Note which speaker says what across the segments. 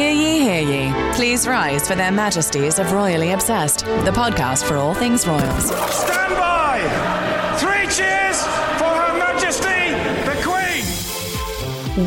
Speaker 1: Hear ye, hear ye. Please rise for their majesties of Royally Obsessed, the podcast for all things royals.
Speaker 2: Stand by!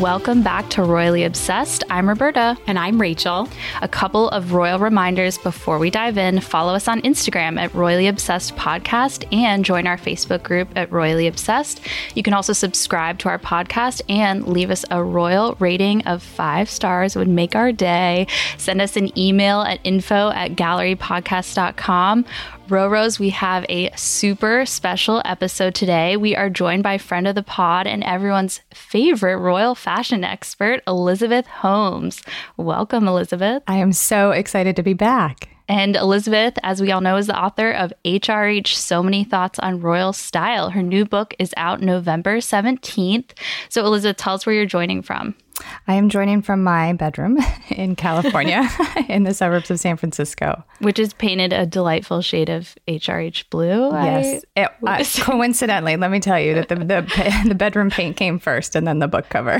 Speaker 3: Welcome back to Royally Obsessed. I'm Roberta.
Speaker 4: And I'm Rachel.
Speaker 3: A couple of royal reminders before we dive in. Follow us on Instagram at Royally Obsessed Podcast and join our Facebook group at Royally Obsessed. You can also subscribe to our podcast and leave us a royal rating of five stars. It would make our day. Send us an email at info at gallerypodcast.com. Roros, we have a super special episode today. We are joined by friend of the pod and everyone's favorite royal fashion expert, Elizabeth Holmes. Welcome, Elizabeth.
Speaker 5: I am so excited to be back.
Speaker 3: And Elizabeth, as we all know, is the author of HRH So Many Thoughts on Royal Style. Her new book is out November 17th. So, Elizabeth, tell us where you're joining from.
Speaker 5: I am joining from my bedroom in California, in the suburbs of San Francisco.
Speaker 3: Which is painted a delightful shade of HRH blue.
Speaker 5: Yes. It, uh, coincidentally, let me tell you that the, the, the bedroom paint came first and then the book cover.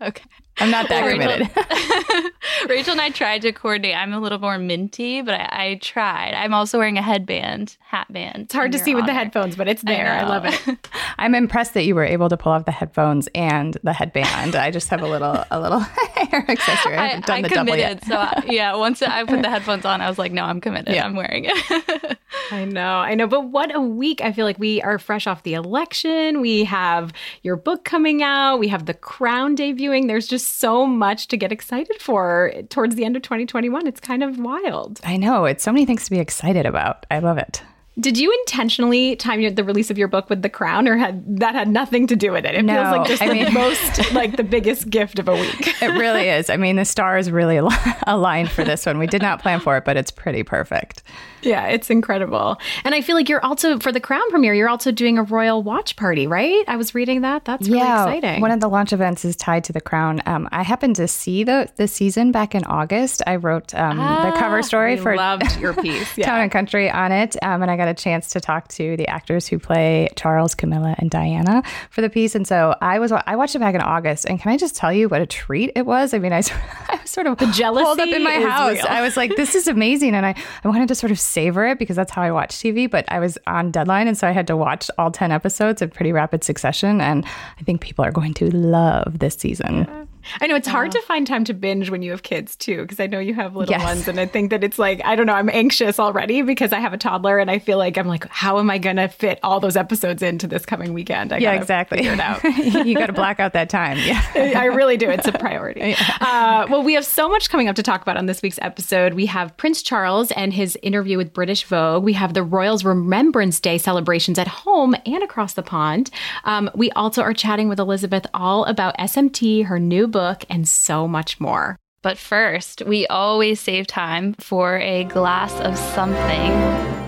Speaker 3: Okay.
Speaker 5: I'm not that
Speaker 3: Rachel-
Speaker 5: committed.
Speaker 3: Rachel and I tried to coordinate. I'm a little more minty, but I, I tried. I'm also wearing a headband, hat band.
Speaker 4: It's hard to see with the headphones, but it's there. I, love it.
Speaker 5: I'm impressed that you were able to pull off the headphones and the headband. I just have a little a little hair accessory. I
Speaker 3: I,
Speaker 5: haven't done
Speaker 3: I
Speaker 5: the double
Speaker 3: committed.
Speaker 5: yet.
Speaker 3: So, I, yeah, once I put the headphones on, I was like, no, I'm committed.
Speaker 5: Yeah.
Speaker 3: I'm wearing it.
Speaker 4: I know, I know. But what a week. I feel like we are fresh off the election. We have your book coming out. We have The Crown debuting. There's just so much to get excited for towards the end of 2021. It's kind of wild.
Speaker 5: I know. It's so many things to be excited about. I love it.
Speaker 4: Did you intentionally time your, the release of your book with The Crown, or had that had nothing to do with it? It
Speaker 5: No,
Speaker 4: feels like just
Speaker 5: I
Speaker 4: the
Speaker 5: mean-
Speaker 4: most, like the biggest gift of a week.
Speaker 5: It really is. I mean, the stars really aligned for this one. We did not plan for it, but it's pretty perfect.
Speaker 4: Yeah, it's incredible. And I feel like you're also for the Crown premiere, you're also doing a royal watch party, right? I was reading that. That's really exciting.
Speaker 5: One of the launch events is tied to the crown. Um, I happened to see the the season back in August. I wrote um, the cover story
Speaker 4: I
Speaker 5: for
Speaker 4: loved your piece. Yeah.
Speaker 5: Town and Country on it, um, and I got a chance to talk to the actors who play Charles, Camilla, and Diana for the piece. And so I was I watched it back in August, and can I just tell you what a treat it was? I mean, I was sort of the
Speaker 4: jealousy
Speaker 5: up in my house.
Speaker 4: real.
Speaker 5: I was like, this is amazing, and I I wanted to sort of savor it because that's how I watch TV. But I was on deadline, and so I had to watch all ten episodes in pretty rapid succession. And I think people are going to love this season.
Speaker 4: I know it's hard to find time to binge when you have kids too, because I know you have little
Speaker 5: Yes.
Speaker 4: ones, and I think that it's like I don't know. I'm anxious already because I have a toddler, and I feel like I'm like, how am I going to fit all those episodes into this coming weekend? I
Speaker 5: Yeah, exactly.
Speaker 4: Figure it out.
Speaker 5: you got to black out that time. Yeah.
Speaker 4: I really do. It's a priority. Uh, well, we have so much coming up to talk about on this week's episode. We have Prince Charles and his interview with British Vogue. We have the Royals Remembrance Day celebrations at home and across the pond. Um, we also are chatting with Elizabeth all about SMT, her new book, and so much more.
Speaker 3: but first, we always save time for a glass of something.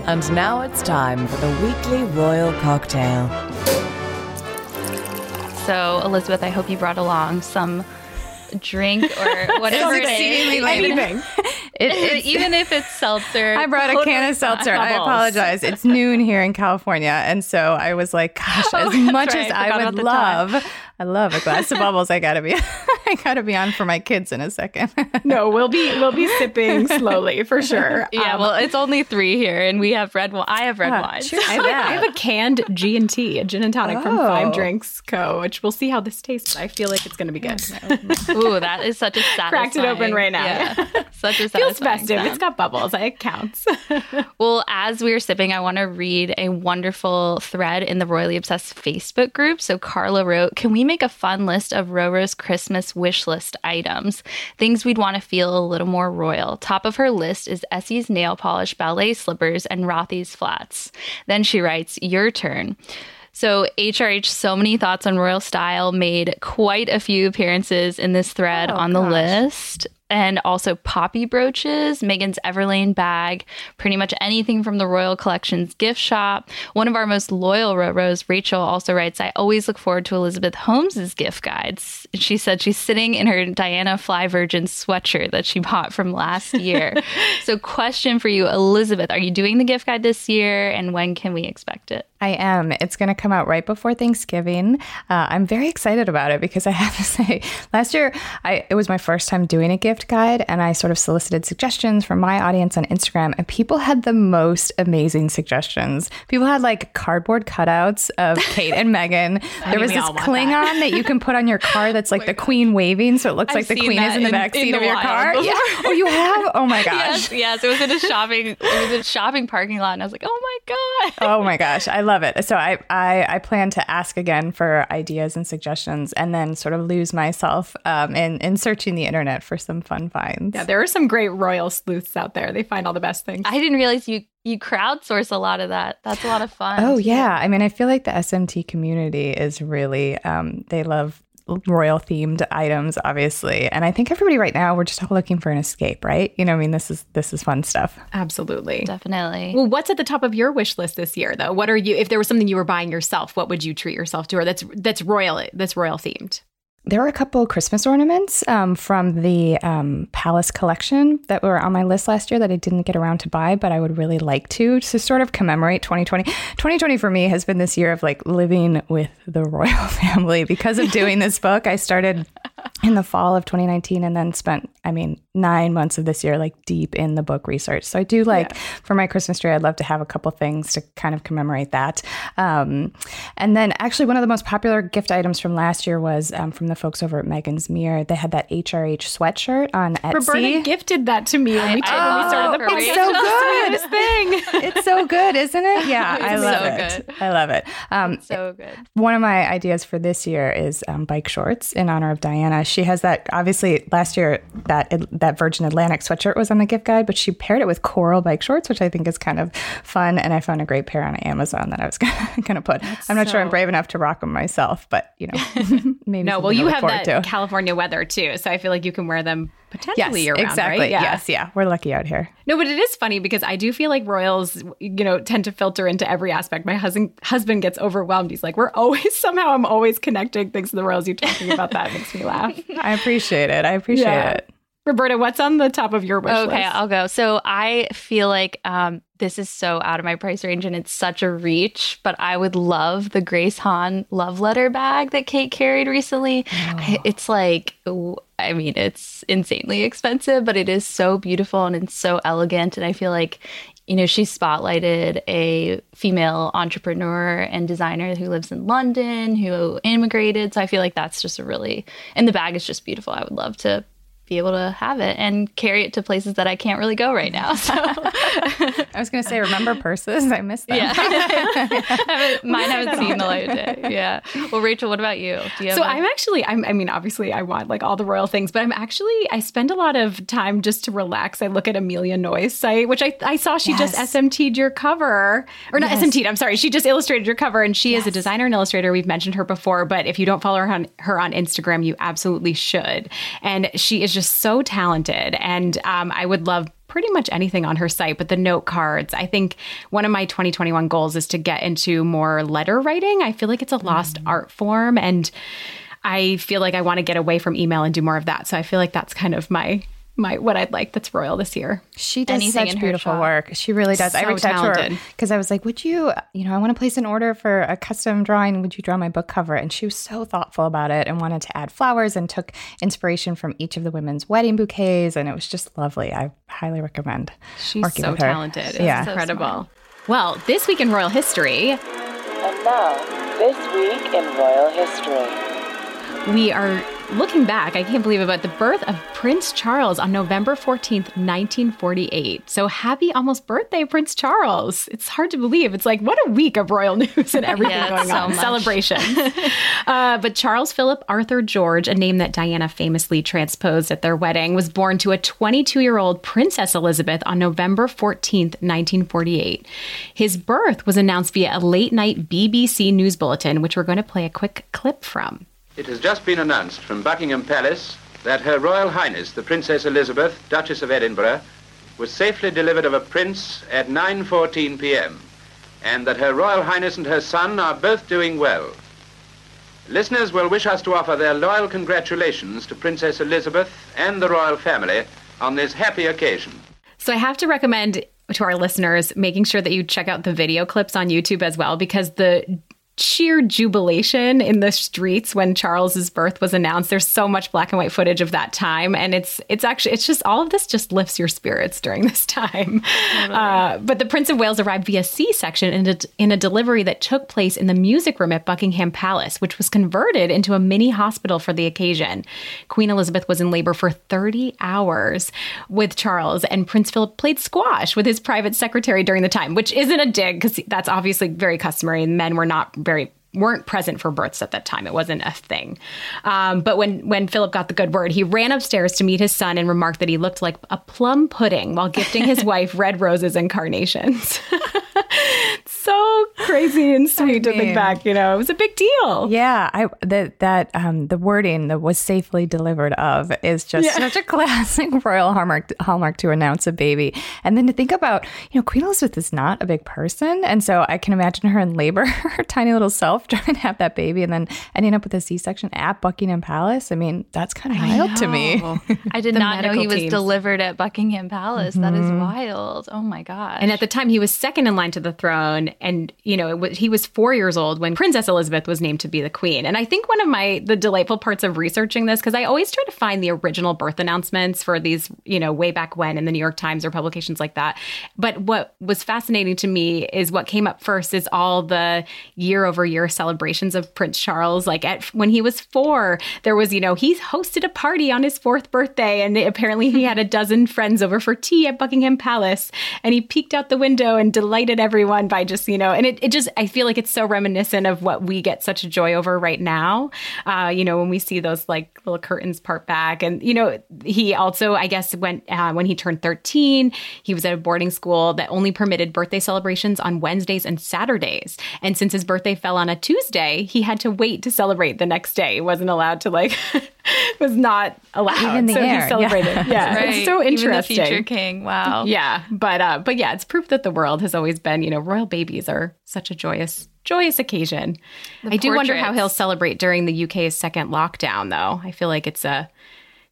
Speaker 1: And now it's time for the weekly royal cocktail.
Speaker 3: So, Elizabeth, I hope you brought along some drink or whatever it is.
Speaker 4: Anything.
Speaker 5: It, it's-
Speaker 3: Even if it's seltzer.
Speaker 5: I brought a can of seltzer. I apologize. It's noon here in California, and so I was like, "Gosh,
Speaker 3: Oh,
Speaker 5: as much
Speaker 3: right.
Speaker 5: as
Speaker 3: I
Speaker 5: I, would love, I love a glass of bubbles. I gotta be, I gotta be on for my kids in a second.
Speaker 4: No, we'll be we'll be sipping slowly for sure.
Speaker 3: Yeah,
Speaker 4: Um,
Speaker 3: well, it's only three here, and we have red wine. I have red wine.
Speaker 5: sure.
Speaker 4: I have, I have a canned G and T, a gin and tonic from Five Drinks Co. Which we'll see how this tastes. I feel like it's going to be good.
Speaker 3: Ooh, that is such a satisfying.
Speaker 4: Cracked it open right now.
Speaker 3: Yeah, such a
Speaker 4: Feels festive.
Speaker 3: sound.
Speaker 4: It's got bubbles. It counts.
Speaker 3: Well, as we are sipping, I want to read a wonderful thread in the Royally Obsessed Facebook group. So Carla wrote, Can we make a fun list of Roro's Christmas wish list items? Things we'd want to feel a little more royal. Top of her list is Essie's nail polish, ballet slippers, and Rothy's flats. Then she writes, Your turn. So HRH, so many thoughts on royal style, made quite a few appearances in this thread
Speaker 4: Oh,
Speaker 3: on the
Speaker 4: gosh.
Speaker 3: list. And also poppy brooches, Meghan's Everlane bag, pretty much anything from the Royal Collections gift shop. One of our most loyal Rose, Rachel, also writes, I always look forward to Elizabeth Holmes's gift guides. She said she's sitting in her Diana Fly Virgin sweatshirt that she bought from last year. so, question for you, Elizabeth, are you doing the gift guide this year and when can we expect it?
Speaker 5: I am. It's going to come out right before Thanksgiving. Uh, I'm very excited about it because I have to say, last year I it was my first time doing a gift guide, and I sort of solicited suggestions from my audience on Instagram, and people had the most amazing suggestions. People had like cardboard cutouts of Kate and Meghan. there was this cling-on that. that. you can put on your car that's like oh the God. Queen waving, so it looks I've like the Queen is in the back seat of your car. Yeah. Oh, you have? Oh my gosh.
Speaker 3: Yes, yes. It was in a shopping. It was in a shopping parking lot, and I was like, oh my God.
Speaker 5: Oh my gosh, I love it. So I, I, I plan to ask again for ideas and suggestions, and then sort of lose myself um, in in searching the internet for some fun finds.
Speaker 4: Yeah, there are some great royal sleuths out there. They find all the best things.
Speaker 3: I didn't realize you you crowdsource a lot of that. That's a lot of fun.
Speaker 5: Oh yeah, I mean, I feel like the SMT community is really um, they love royal themed items obviously. And i think everybody right now we're just all looking for an escape right? You know i mean this is this is fun stuff.
Speaker 4: Absolutely.
Speaker 3: Definitely.
Speaker 4: Well what's at the top of your wish list this year though? What are you if there was something you were buying yourself what would you treat yourself to or that's that's royal that's royal themed
Speaker 5: there were a couple Christmas ornaments um, from the um, Palace collection that were on my list last year that I didn't get around to buy, but I would really like to to sort of commemorate 2020. 2020 for me has been this year of like living with the royal family because of doing this book. I started in the fall of 2019 and then spent, I mean, nine months of this year like deep in the book research. So I do like yeah. for my Christmas tree, I'd love to have a couple things to kind of commemorate that. Um, and then actually, one of the most popular gift items from last year was um, from the folks over at Meghan's Mirror. They had that HRH sweatshirt on Etsy.
Speaker 4: Roberta gifted that to me when we, oh, when we started the
Speaker 5: podcast. It's so good. thing. it's so good, isn't it? Yeah, I love so it. Good. I love it.
Speaker 3: Um, so good.
Speaker 5: One of my ideas for this year is um, bike shorts in honor of Diana. She has that obviously last year that that Virgin Atlantic sweatshirt was on the gift guide, but she paired it with coral bike shorts, which I think is kind of fun. And I found a great pair on Amazon that I was going to put. That's I'm not so... sure I'm brave enough to rock them myself, but you know, maybe.
Speaker 4: no, well, you have that to. California weather too, so I feel like you can wear them potentially
Speaker 5: yes,
Speaker 4: year round,
Speaker 5: exactly.
Speaker 4: right?
Speaker 5: Yeah. Yes, yeah, we're lucky out here.
Speaker 4: No, but it is funny because I do feel like royals, you know, tend to filter into every aspect. My husband husband gets overwhelmed. He's like, "We're always somehow I'm always connecting things to the royals." You talking about that makes me laugh.
Speaker 5: I appreciate it. I appreciate yeah. it.
Speaker 4: Roberta, what's on the top of your wish
Speaker 3: okay,
Speaker 4: list?
Speaker 3: I'll go. So I feel like um, this is so out of my price range and it's such a reach, but I would love the Grace Han love letter bag that Kate carried recently. Oh. It's like, I mean, it's insanely expensive, but it is so beautiful and it's so elegant. And I feel like you know, she spotlighted a female entrepreneur and designer who lives in London, who immigrated. So I feel like that's just a really, and the bag is just beautiful. I would love to be able to have it and carry it to places that I can't really go right now. So
Speaker 5: I was going to say, remember purses? I missed them.
Speaker 3: Yeah, haven't, mine haven't seen the light of day. Yeah. Well, Rachel, what about you?
Speaker 4: you so i I'm actually, I'm, I mean, obviously, I want like all the royal things, but I'm actually, I spend a lot of time just to relax. I look at Amelia Noyes' site, which I, I saw she yes. just SMT'd your cover, or not yes. SMT'd. I'm sorry, she just illustrated your cover, and she yes. is a designer and illustrator. We've mentioned her before, but if you don't follow her on her on Instagram, you absolutely should. And she is just so talented. And um, I would love pretty much anything on her site, but the note cards. I think one of my 2021 goals is to get into more letter writing. I feel like it's a lost mm. art form. And I feel like I want to get away from email and do more of that. So I feel like that's kind of my my what I'd like that's royal this year.
Speaker 5: She does Anything such beautiful work. She really does. So I reached talented. out to her because I was like, "Would you, you know, I want to place an order for a custom drawing. Would you draw my book cover?" And she was so thoughtful about it and wanted to add flowers and took inspiration from each of the women's wedding bouquets, and it was just lovely. I highly recommend.
Speaker 4: She's so talented. It's yeah. incredible. well, this week in royal history.
Speaker 6: And now, this week in royal history.
Speaker 4: We are looking back, I can't believe it, but the birth of Prince Charles on November 14th, 1948. So happy almost birthday, Prince Charles. It's hard to believe. It's like, what a week of royal news and everything yeah, going so on. Celebration. uh, but Charles Philip Arthur George, a name that Diana famously transposed at their wedding, was born to a 22 year old Princess Elizabeth on November 14th, 1948. His birth was announced via a late night BBC news bulletin, which we're going to play a quick clip from.
Speaker 7: It has just been announced from Buckingham Palace that Her Royal Highness, the Princess Elizabeth, Duchess of Edinburgh, was safely delivered of a prince at 9.14 p.m., and that Her Royal Highness and her son are both doing well. Listeners will wish us to offer their loyal congratulations to Princess Elizabeth and the royal family on this happy occasion.
Speaker 4: So I have to recommend to our listeners making sure that you check out the video clips on YouTube as well because the sheer jubilation in the streets when Charles's birth was announced. There's so much black and white footage of that time, and it's it's actually it's just all of this just lifts your spirits during this time. Totally. Uh, but the Prince of Wales arrived via C-section in a, in a delivery that took place in the music room at Buckingham Palace, which was converted into a mini hospital for the occasion. Queen Elizabeth was in labor for 30 hours with Charles, and Prince Philip played squash with his private secretary during the time, which isn't a dig because that's obviously very customary, and men were not very weren't present for births at that time. It wasn't a thing. Um, but when when Philip got the good word, he ran upstairs to meet his son and remarked that he looked like a plum pudding while gifting his wife red roses and carnations. so crazy and sweet I mean, to think back. You know, it was a big deal.
Speaker 5: Yeah, I that that um, the wording that was safely delivered of is just yeah. such a classic royal hallmark hallmark to announce a baby, and then to think about you know Queen Elizabeth is not a big person, and so I can imagine her in labor, her tiny little self trying to have that baby, and then ending up with a C section at Buckingham Palace. I mean, that's kind of wild to me.
Speaker 3: I did not know he was delivered at Buckingham Palace. Mm-hmm. That is mm-hmm. wild. Oh my god!
Speaker 4: And at the time, he was second in line to the throne, and you know was, he was four years old when Princess Elizabeth was named to be the queen. And I think one of my the delightful parts of researching this because I always try to find the original birth announcements for these you know way back when in the New York Times or publications like that. But what was fascinating to me is what came up first is all the year over year celebrations of Prince Charles. Like at when he was four, there was you know he hosted a party on his fourth birthday, and apparently he had a dozen friends over for tea at Buckingham Palace, and he peeked out the window and delighted everyone by just you know, and it, it just I feel like it's so reminiscent of what we get such joy over right now. Uh, you know, when we see those like little curtains part back, and you know, he also I guess went uh, when he turned 13, he was at a boarding school that only permitted birthday celebrations on Wednesdays and Saturdays, and since his birthday fell on a Tuesday, he had to wait to celebrate the next day. He wasn't allowed to like was not allowed.
Speaker 5: In the
Speaker 4: so
Speaker 5: air.
Speaker 4: he celebrated. Yeah, yeah.
Speaker 3: Right.
Speaker 4: it's so interesting.
Speaker 3: Even the future king. Wow.
Speaker 4: Yeah, but uh, but yeah, it's proof that the world has always been. You know, royal babies are such a joyous joyous occasion. The I do wonder how he'll celebrate during the UK's second lockdown, though. I feel like it's a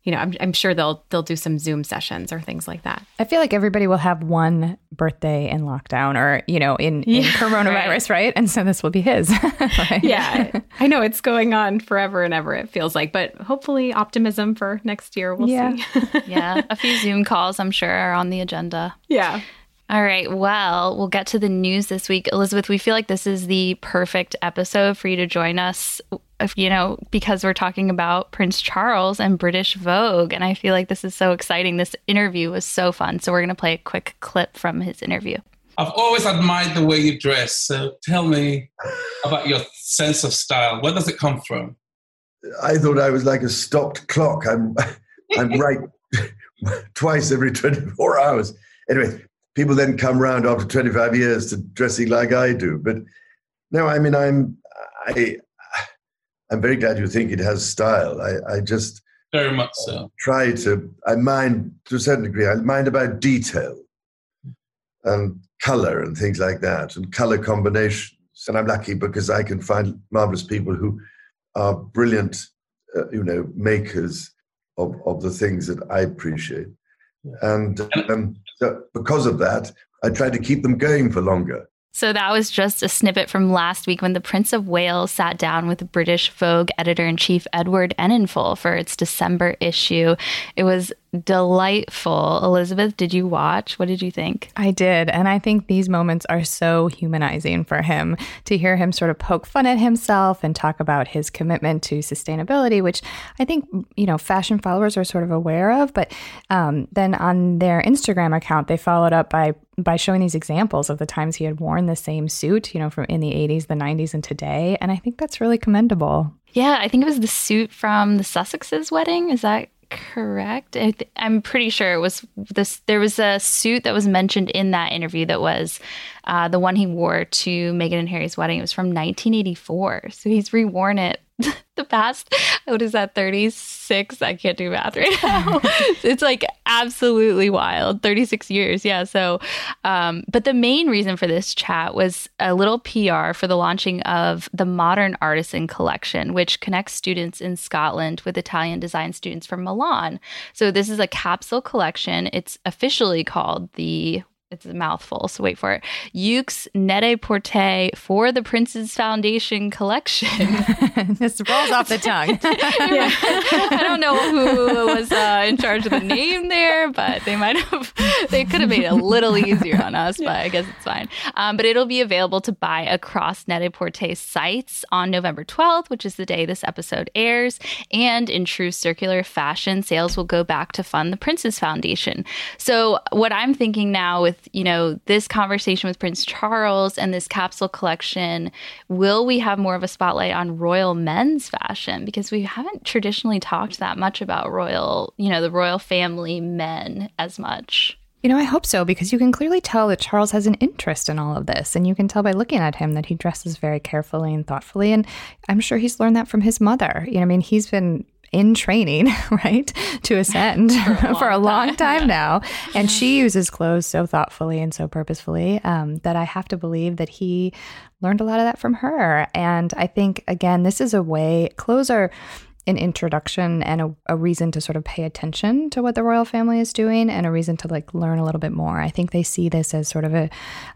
Speaker 4: you know, I'm, I'm sure they'll they'll do some Zoom sessions or things like that.
Speaker 5: I feel like everybody will have one birthday in lockdown or you know in, in coronavirus, right. right. And so this will be his.
Speaker 4: right? Yeah, I know it's going on forever and ever. It feels like, but hopefully optimism for next year. We'll
Speaker 3: yeah.
Speaker 4: see.
Speaker 3: yeah, a few Zoom calls I'm sure are on the agenda.
Speaker 4: Yeah.
Speaker 3: All right. Well, we'll get to the news this week. Elizabeth, we feel like this is the perfect episode for you to join us, if, you know, because we're talking about Prince Charles and British Vogue. And I feel like this is so exciting. This interview was so fun. So we're going to play a quick clip from his interview.
Speaker 8: I've always admired the way you dress. So tell me about your sense of style. Where does it come from?
Speaker 9: I thought I was like a stopped clock. I'm, I'm right twice every 24 hours. Anyway, people then come around after 25 years to dressing like I do. But no, I mean, I'm I I'm very glad you think it has style. I, I just
Speaker 8: very much so
Speaker 9: try to. I mind to a certain degree. I mind about detail and color and things like that, and color combinations. And I'm lucky because I can find marvelous people who are brilliant, uh, you know, makers of, of the things that I appreciate. And um, so because of that, I tried to keep them going for longer.
Speaker 3: So that was just a snippet from last week when the Prince of Wales sat down with British Vogue editor in chief Edward Enninful for its December issue. It was delightful. Elizabeth, did you watch? What did you think?
Speaker 5: I did. And I think these moments are so humanizing for him to hear him sort of poke fun at himself and talk about his commitment to sustainability, which I think, you know, fashion followers are sort of aware of. But um, then on their Instagram account, they followed up by by showing these examples of the times he had worn the same suit, you know, from in the 80s, the 90s, and today. And I think that's really commendable.
Speaker 3: Yeah, I think it was the suit from the Sussex's wedding. Is that correct? I am pretty sure it was this. There was a suit that was mentioned in that interview that was uh, the one he wore to Meghan and Harry's wedding. It was from 1984, so he's reworn it the past what is that 36 i can't do math right now. It's like absolutely wild. 36 years yeah so um, but the main reason for this chat was a little pr for the launching of the modern artisan collection which connects students in scotland with italian design students from milan. So this is a capsule collection. It's officially called the it's a mouthful, so wait for it. YOOX Net-a-Porter for the Prince's Foundation collection.
Speaker 5: this rolls off the tongue.
Speaker 3: I don't know who was uh, in charge of the name there, but they might have, they could have made it a little easier on us, but I guess it's fine. Um, but it'll be available to buy across Net-a-Porter sites on November 12th, which is the day this episode airs. And in true circular fashion, sales will go back to fund the Prince's Foundation. So, what I'm thinking now with you know, this conversation with Prince Charles and this capsule collection, will we have more of a spotlight on royal men's fashion? Because we haven't traditionally talked that much about royal, you know, the royal family men as much.
Speaker 5: You know, I hope so because you can clearly tell that Charles has an interest in all of this. And you can tell by looking at him that he dresses very carefully and thoughtfully. And I'm sure he's learned that from his mother. You know, I mean, he's been in training, right, to ascend for a long, for a long time, time now. And she uses clothes so thoughtfully and so purposefully um, that I have to believe that he learned a lot of that from her. And I think, again, this is a way, clothes are an introduction and a, a, reason to sort of pay attention to what the royal family is doing and a reason to like learn a little bit more. I think they see this as sort of a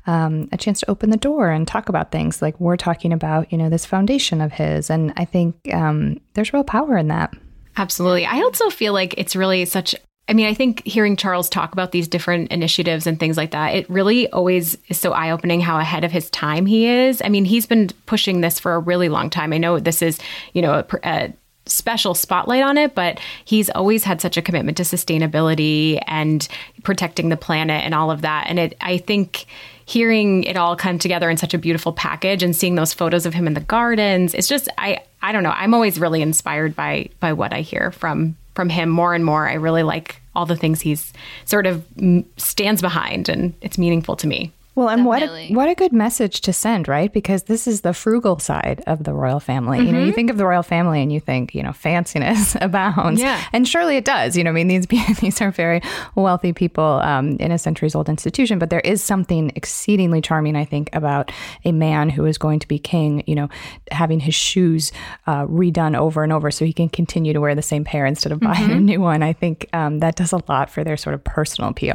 Speaker 5: um, a chance to open the door and talk about things like we're talking about, you know, this foundation of his. And I think um, there's real power in that.
Speaker 4: Absolutely. I also feel like it's really such I mean, I think hearing Charles talk about these different initiatives and things like that, it really always is so eye opening how ahead of his time he is. I mean, he's been pushing this for a really long time. I know this is, you know, a, a special spotlight on it, but he's always had such a commitment to sustainability and protecting the planet and all of that. And it, I think, hearing it all come together in such a beautiful package and seeing those photos of him in the gardens it's just i i don't know. I'm always really inspired by by what i hear from from him more and more. I really like all the things he's sort of stands behind and it's meaningful to me
Speaker 5: well, and what a, what a good message to send, right? Because this is the frugal side of the royal family. Mm-hmm. You know, you mm-hmm. think of the royal family and you think, you know, fanciness abounds.
Speaker 4: Yeah.
Speaker 5: And surely it does. You know, I mean, these these are very wealthy people um, in a centuries old institution, but there is something exceedingly charming, I think, about a man who is going to be king, you know, having his shoes uh, redone over and over so he can continue to wear the same pair instead of buying mm-hmm. a new one. I think um, that does a lot for their sort of personal PR.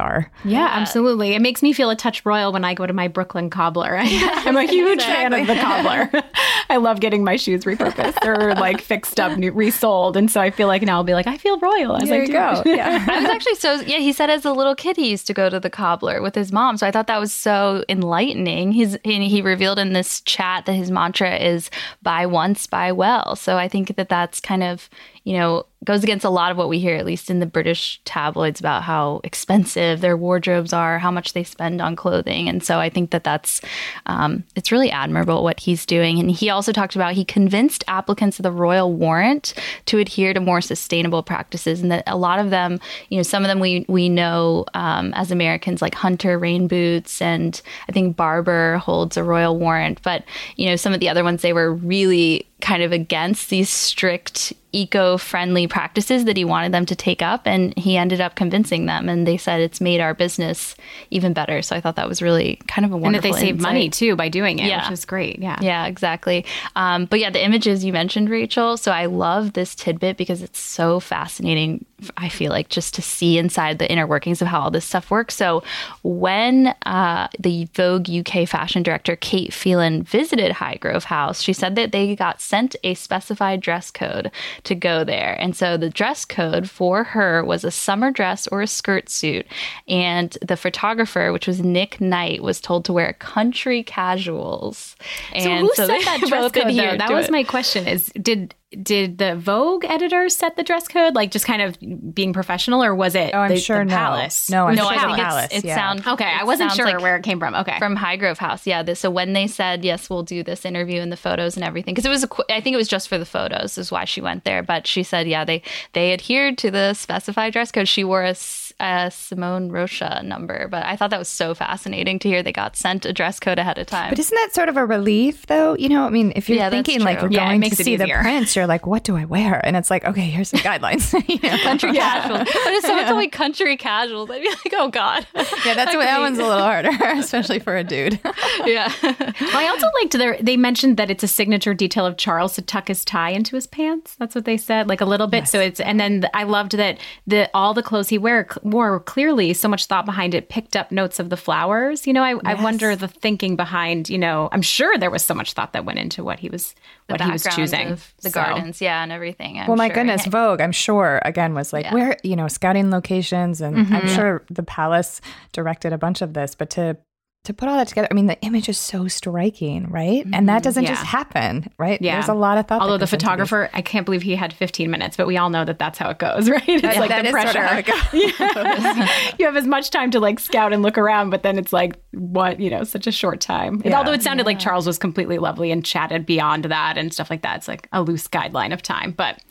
Speaker 4: Yeah, yeah, absolutely. It makes me feel a touch royal when I I go to my Brooklyn cobbler. I'm a huge exactly. fan of the cobbler. I love getting my shoes repurposed or like fixed up, new, resold, and so I feel like now I'll be like I feel royal as
Speaker 5: there
Speaker 4: I
Speaker 5: do. Go.
Speaker 3: Yeah, I was actually so yeah. He said as a little kid he used to go to the cobbler with his mom, so I thought that was so enlightening. He's he revealed in this chat that his mantra is "buy once, buy well." So I think that that's kind of you know, goes against a lot of what we hear, at least in the British tabloids, about how expensive their wardrobes are, how much they spend on clothing. And so I think that that's, um, it's really admirable what he's doing. And he also talked about he convinced applicants of the royal warrant to adhere to more sustainable practices. And that a lot of them, you know, some of them we, we know um, as Americans, like Hunter Rain Boots, and I think Barbour holds a royal warrant. But, you know, some of the other ones, they were really kind of against these strict eco-friendly practices that he wanted them to take up and he ended up convincing them and they said it's made our business even better. So i thought that was really kind of a wonderful
Speaker 4: and that they
Speaker 3: saved
Speaker 4: money too by doing it yeah. which is great yeah.
Speaker 3: Yeah exactly. Um, but yeah the images you mentioned rachel so i love this tidbit because it's so fascinating I feel like just to see inside the inner workings of how all this stuff works. So, when uh, the Vogue UK fashion director Kate Phelan visited Highgrove House, she said that they got sent a specified dress code to go there. And so, the dress code for her was a summer dress or a skirt suit. And the photographer, which was Nick Knight, was told to wear country casuals.
Speaker 4: And so, who so set that dress code? Though? That was it. my question: Is did did the Vogue editor set the dress code, like just kind of being professional, or was it?
Speaker 5: Oh, I'm
Speaker 4: the,
Speaker 5: sure
Speaker 4: the
Speaker 5: no.
Speaker 4: Palace.
Speaker 5: No, I'm
Speaker 3: no,
Speaker 5: sure
Speaker 3: I think
Speaker 5: Palace.
Speaker 3: It's, it yeah. sounds
Speaker 4: okay.
Speaker 3: It
Speaker 4: I wasn't sure
Speaker 3: like
Speaker 4: where it came from. Okay,
Speaker 3: from Highgrove House. Yeah. This, so when they said yes, we'll do this interview and the photos and everything, because it was, a, I think it was just for the photos, is why she went there. But she said, yeah, they they adhered to the specified dress code. She wore a a Simone Rocha number, but I thought that was so fascinating to hear they got sent a dress code ahead of time.
Speaker 5: But isn't that sort of a relief, though? You know, I mean, if you're
Speaker 3: Yeah,
Speaker 5: thinking like
Speaker 3: true.
Speaker 5: you're
Speaker 4: Yeah,
Speaker 5: going
Speaker 4: makes
Speaker 5: to
Speaker 4: it
Speaker 5: see the prince, you're like, what do I wear? And it's like, okay, here's some guidelines. you know?
Speaker 3: country casual. But if someone told me country casuals, I'd be like, oh God.
Speaker 5: Yeah, that's what that one's a little harder, especially for a dude.
Speaker 3: yeah.
Speaker 4: Well, I also liked their, they mentioned that it's a signature detail of Charles to tuck his tie into his pants. That's what they said, like a little bit. So it's, and then I loved that the all the clothes he wear wore clearly so much thought behind it, picked up notes of the flowers. You know, I, I wonder the thinking behind. You know, I'm sure there was so much thought that went into what he was what he was
Speaker 3: backgrounds
Speaker 4: choosing.
Speaker 3: of the
Speaker 4: So-
Speaker 3: gardens, yeah, and everything. I'm
Speaker 5: well, my
Speaker 3: sure.
Speaker 5: goodness, Vogue, I'm sure, again, was like,
Speaker 3: Yeah.
Speaker 5: where, you know, scouting locations. And I'm mm-hmm. sure the palace directed a bunch of this, but to, to put all that together, I mean, the image is so striking, right? And that mm-hmm. doesn't just happen, right?
Speaker 4: Yeah.
Speaker 5: There's a lot of thought.
Speaker 4: Although the
Speaker 5: goes these.
Speaker 4: photographer, I can't believe he had 15 minutes, but we all know that that's how it goes, right? It's like
Speaker 5: that
Speaker 4: the
Speaker 5: is sort of
Speaker 4: pressure.
Speaker 5: how it goes.
Speaker 4: you have as much time to like scout and look around, but then it's like what you know, such a short time.
Speaker 5: Yeah.
Speaker 4: although it sounded like Charles was completely lovely and chatted beyond that and stuff like that, it's like a loose guideline of time, but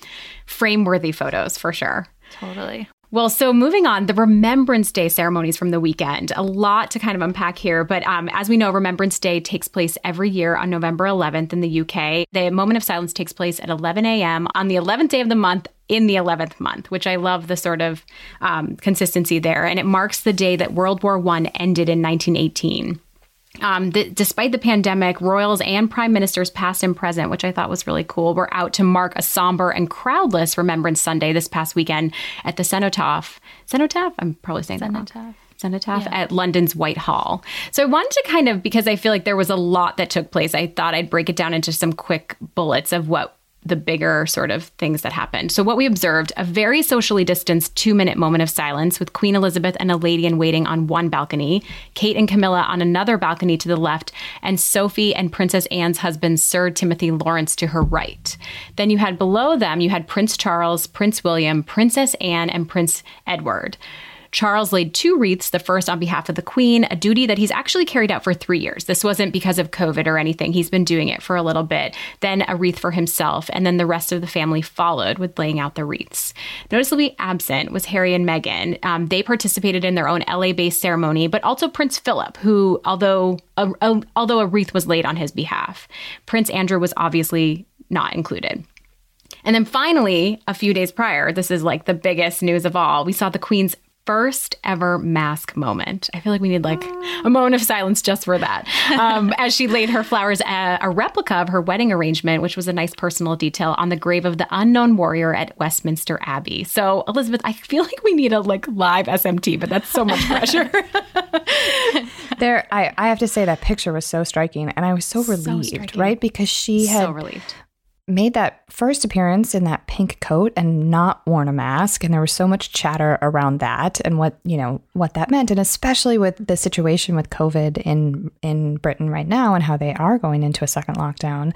Speaker 4: frame worthy photos for sure.
Speaker 3: Totally.
Speaker 4: Well, so moving on, the Remembrance Day ceremonies from the weekend. A lot to kind of unpack here, but um, as we know, Remembrance Day takes place every year on November 11th in the UK. The moment of silence takes place at 11 a.m. on the 11th day of the month in the 11th month, which I love the sort of um, consistency there. And it marks the day that World War I ended in 1918. Um, the, despite the pandemic, royals and prime ministers, past and present, which I thought was really cool, were out to mark a somber and crowdless Remembrance Sunday this past weekend at the Cenotaph. Cenotaph? I'm probably saying that wrong.
Speaker 3: Cenotaph.
Speaker 4: Cenotaph at London's Whitehall. So I wanted to kind of, because I feel like there was a lot that took place, I thought I'd break it down into some quick bullets of what the bigger sort of things that happened. So, what we observed a very socially distanced two minute moment of silence with Queen Elizabeth and a lady in waiting on one balcony, Kate and Camilla on another balcony to the left, and Sophie and Princess Anne's husband, Sir Timothy Laurence, to her right. Then you had below them, you had Prince Charles, Prince William, Princess Anne, and Prince Edward. Charles laid two wreaths, the first on behalf of the Queen, a duty that he's actually carried out for three years. This wasn't because of COVID or anything. He's been doing it for a little bit. Then a wreath for himself, and then the rest of the family followed with laying out the wreaths. Noticeably absent was Harry and Meghan. Um, they participated in their own LA based ceremony, but also Prince Philip, who, although a, a- although a wreath was laid on his behalf, Prince Andrew was obviously not included. And then finally, a few days prior, this is like the biggest news of all, we saw the Queen's first ever mask moment. I feel like we need like a moment of silence just for that. Um, as she laid her flowers, a, a replica of her wedding arrangement, which was a nice personal detail, on the grave of the unknown warrior at Westminster Abbey. So, Elizabeth, I feel like we need a like live SMT, but that's so much pressure.
Speaker 5: There, I, I have to say that picture was so striking, and I was so relieved,
Speaker 4: striking.
Speaker 5: right? Because she had
Speaker 4: so relieved.
Speaker 5: Made that first appearance in that pink coat and not worn a mask. And there was so much chatter around that and what you know what that meant. And especially with the situation with covid in in britain right now and how they are going into a second lockdown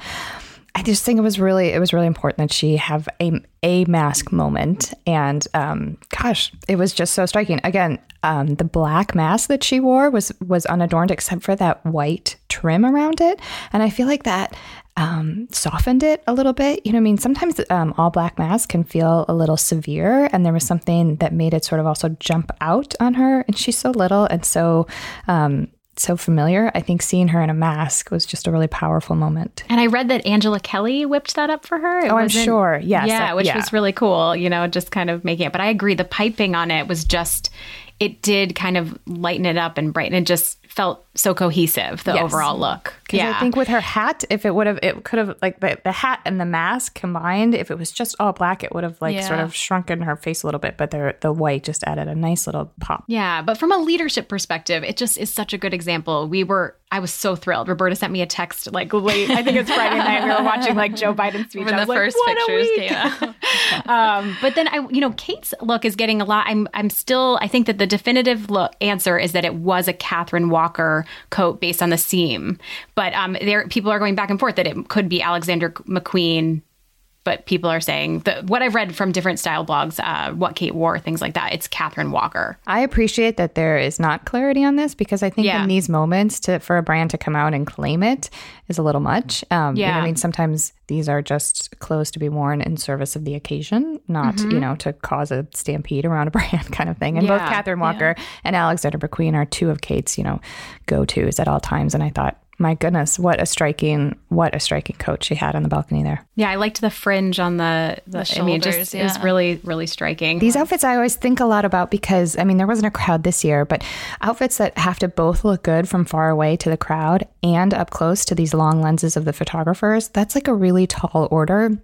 Speaker 5: I just think it was really it was really important that she have a a mask moment. And um, gosh it was just so striking. Again um, the black mask that she wore was was unadorned except for that white trim around it. And I feel like that um, softened it a little bit. You know I mean? Sometimes um, all black masks can feel a little severe and there was something that made it sort of also jump out on her. And she's so little and so um, so familiar I think seeing her in a mask was just a really powerful moment
Speaker 4: And I read that Angela Kelly whipped that up for her. It
Speaker 5: Oh, I'm sure. Yes.
Speaker 4: Yeah, which
Speaker 5: yeah.
Speaker 4: was really cool, you know, just kind of making it. But I agree, the piping on it was just, it did kind of lighten it up and brighten. It just felt so cohesive, the
Speaker 5: Yes.
Speaker 4: overall look.
Speaker 5: Because
Speaker 4: Yeah.
Speaker 5: I think with her hat, if it would have, it could have like the, the hat and the mask combined. If it was just all black, it would have like sort of shrunken her face a little bit. But the the white just added a nice little pop.
Speaker 4: Yeah, but from a leadership perspective, it just is such a good example. We were, I was so thrilled. Roberta sent me a text like late, I think it's Friday night. We were watching like Joe Biden's speech.
Speaker 3: When the
Speaker 4: like,
Speaker 3: first
Speaker 4: "What
Speaker 3: pictures came out.
Speaker 4: um, but then I, you know, Kate's look is getting a lot. I'm, I'm still. I think that the definitive look answer is that it was a Catherine Walker coat based on the seam. But um, there, people are going back and forth that it could be Alexander McQueen but people are saying that what I've read from different style blogs, uh, what Kate wore, things like that. It's Catherine Walker.
Speaker 5: I appreciate that there is not clarity on this because I think
Speaker 4: Yeah.
Speaker 5: in these moments, to for a brand to come out and claim it is a little much. Um, you know,
Speaker 4: Yeah.
Speaker 5: I mean, sometimes these are just clothes to be worn in service of the occasion, not you know to cause a stampede around a brand kind of thing. And both
Speaker 4: Yeah.
Speaker 5: Catherine Walker and Alexander McQueen are two of Kate's you know go tos at all times. And I thought, my goodness, what a striking, what a striking coat she had on the balcony there.
Speaker 4: Yeah, I liked the fringe on the, the,
Speaker 3: The
Speaker 4: I mean, just
Speaker 3: shoulders,
Speaker 4: it was really, really striking.
Speaker 5: These outfits I always think a lot about because I mean there wasn't a crowd this year, but outfits that have to both look good from far away to the crowd and up close to these long lenses of the photographers, that's like a really tall order.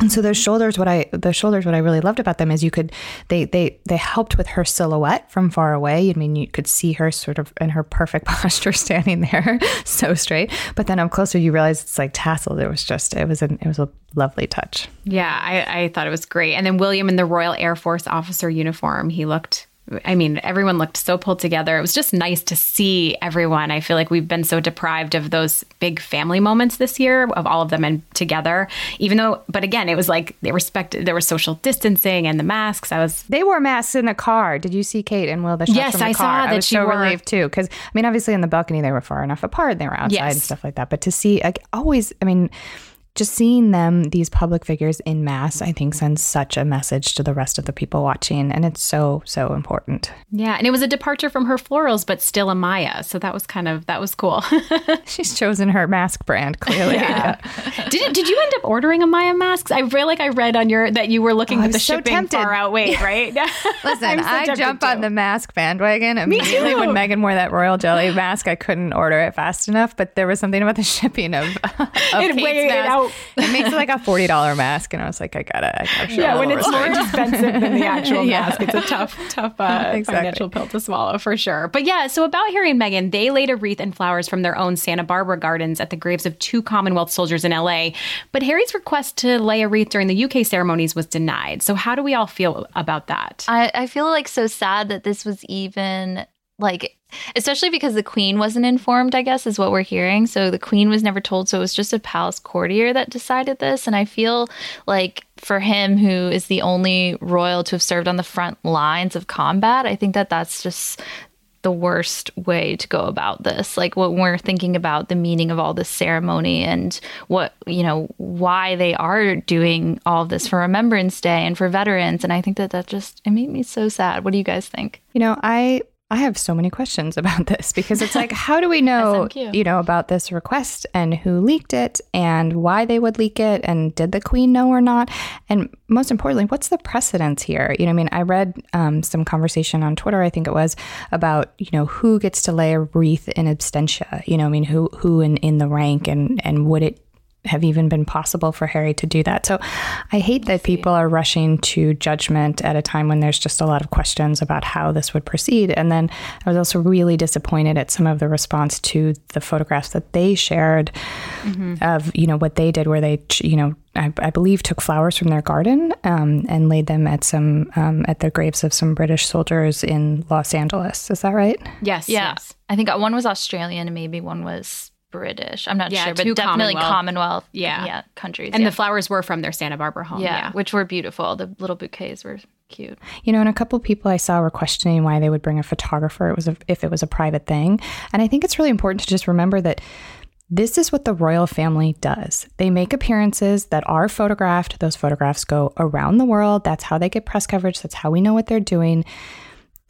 Speaker 5: And so those shoulders, what I the shoulders, what I really loved about them is you could they they they helped with her silhouette from far away. I mean, you could see her sort of in her perfect posture standing there, so straight. But then up closer, you realize it's like tasseled. It was just it was an it was a lovely touch.
Speaker 4: Yeah, I, I thought it was great. And then William in the Royal Air Force officer uniform, he looked. I mean, everyone looked so pulled together. It was just nice to see everyone. I feel like we've been so deprived of those big family moments this year, of all of them and together. Even though, but again, it was like they respected. There was social distancing and the masks. I was
Speaker 5: They wore masks in the car. Did you see Kate and Will the
Speaker 4: Yes,
Speaker 5: from the
Speaker 4: I
Speaker 5: car?
Speaker 4: saw
Speaker 5: I
Speaker 4: that
Speaker 5: was
Speaker 4: she
Speaker 5: so
Speaker 4: wore-
Speaker 5: relieved too, because I mean, obviously in the balcony they were far enough apart. And they were outside and stuff like that. But to see, like, always, I mean, just seeing them, these public figures in mass, I think sends such a message to the rest of the people watching, and it's so so important.
Speaker 4: yeah, and it was a departure from her florals, but still a Maya. So that was kind of that was cool.
Speaker 5: She's chosen her mask brand clearly. Yeah.
Speaker 4: did did you end up ordering a Maya mask? I feel like I read on your that you were looking
Speaker 5: Oh,
Speaker 4: at the
Speaker 5: so
Speaker 4: shipping
Speaker 5: tempted.
Speaker 4: far outweighed, right?
Speaker 5: Listen,
Speaker 4: so
Speaker 5: I jump
Speaker 4: too.
Speaker 5: on the mask bandwagon immediately when Meghan wore that royal jelly mask. I couldn't order it fast enough, but there was something about the shipping of, of
Speaker 4: It weighed
Speaker 5: mask.
Speaker 4: out.
Speaker 5: It makes it like a forty dollar mask, and I was like, I gotta, I gotta show
Speaker 4: Yeah, when it's more expensive than the actual
Speaker 5: Yeah.
Speaker 4: mask, it's a tough, tough uh,
Speaker 5: Exactly.
Speaker 4: financial pill to swallow for sure. But yeah, so about Harry and Meghan, they laid a wreath and flowers from their own Santa Barbara gardens at the graves of two Commonwealth soldiers in LA. But Harry's request to lay a wreath during the UK ceremonies was denied. So how do we all feel about that?
Speaker 3: I, I feel like so sad that this was even like especially because the queen wasn't informed i guess is what we're hearing. So the queen was never told. So it was just a palace courtier that decided this. And i feel like for him who is the only royal to have served on the front lines of combat i think that that's just the worst way to go about this. Like when we're thinking about the meaning of all this ceremony and what you know why they are doing all this for remembrance day and for veterans. And i think that that just it made me so sad. What do you guys think?
Speaker 5: You know, I I have so many questions about this because it's like, how do we know, you know, about this request and who leaked it and why they would leak it and did the queen know or not? And most importantly, what's the precedence here? You know, I mean, I read um, some conversation on Twitter, I think it was, about you know who gets to lay a wreath in absentia. You know, I mean, who who in in the rank and and would it have even been possible for Harry to do that. So I hate that people are rushing to judgment at a time when there's just a lot of questions about how this would proceed. And then I was also really disappointed at some of the response to the photographs that they shared of, you know, what they did where they, you know, I, I believe took flowers from their garden um, and laid them at some um, at the graves of some British soldiers in Los Angeles. Is that right?
Speaker 4: yes,
Speaker 3: yeah
Speaker 4: yes.
Speaker 3: i think one was australian and maybe one was british i'm not
Speaker 4: Yeah,
Speaker 3: sure but definitely
Speaker 4: Commonwealth.
Speaker 3: commonwealth
Speaker 4: Yeah.
Speaker 3: yeah countries
Speaker 4: And
Speaker 3: yeah.
Speaker 4: the flowers were from their Santa Barbara home.
Speaker 3: yeah,
Speaker 4: Yeah.
Speaker 3: which were beautiful the little bouquets were cute
Speaker 5: You know, and a couple people I saw were questioning why they would bring a photographer. It was a, if it was a private thing, and I think it's really important to just remember that this is what the royal family does. They make appearances that are photographed. Those photographs go around the world. That's how they get press coverage. That's how we know what they're doing.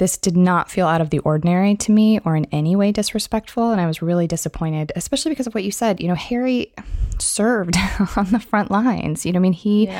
Speaker 5: This did not feel out of the ordinary to me or in any way disrespectful. And I was really disappointed, especially because of what you said. You know, Harry served on the front lines. You know, I mean, he,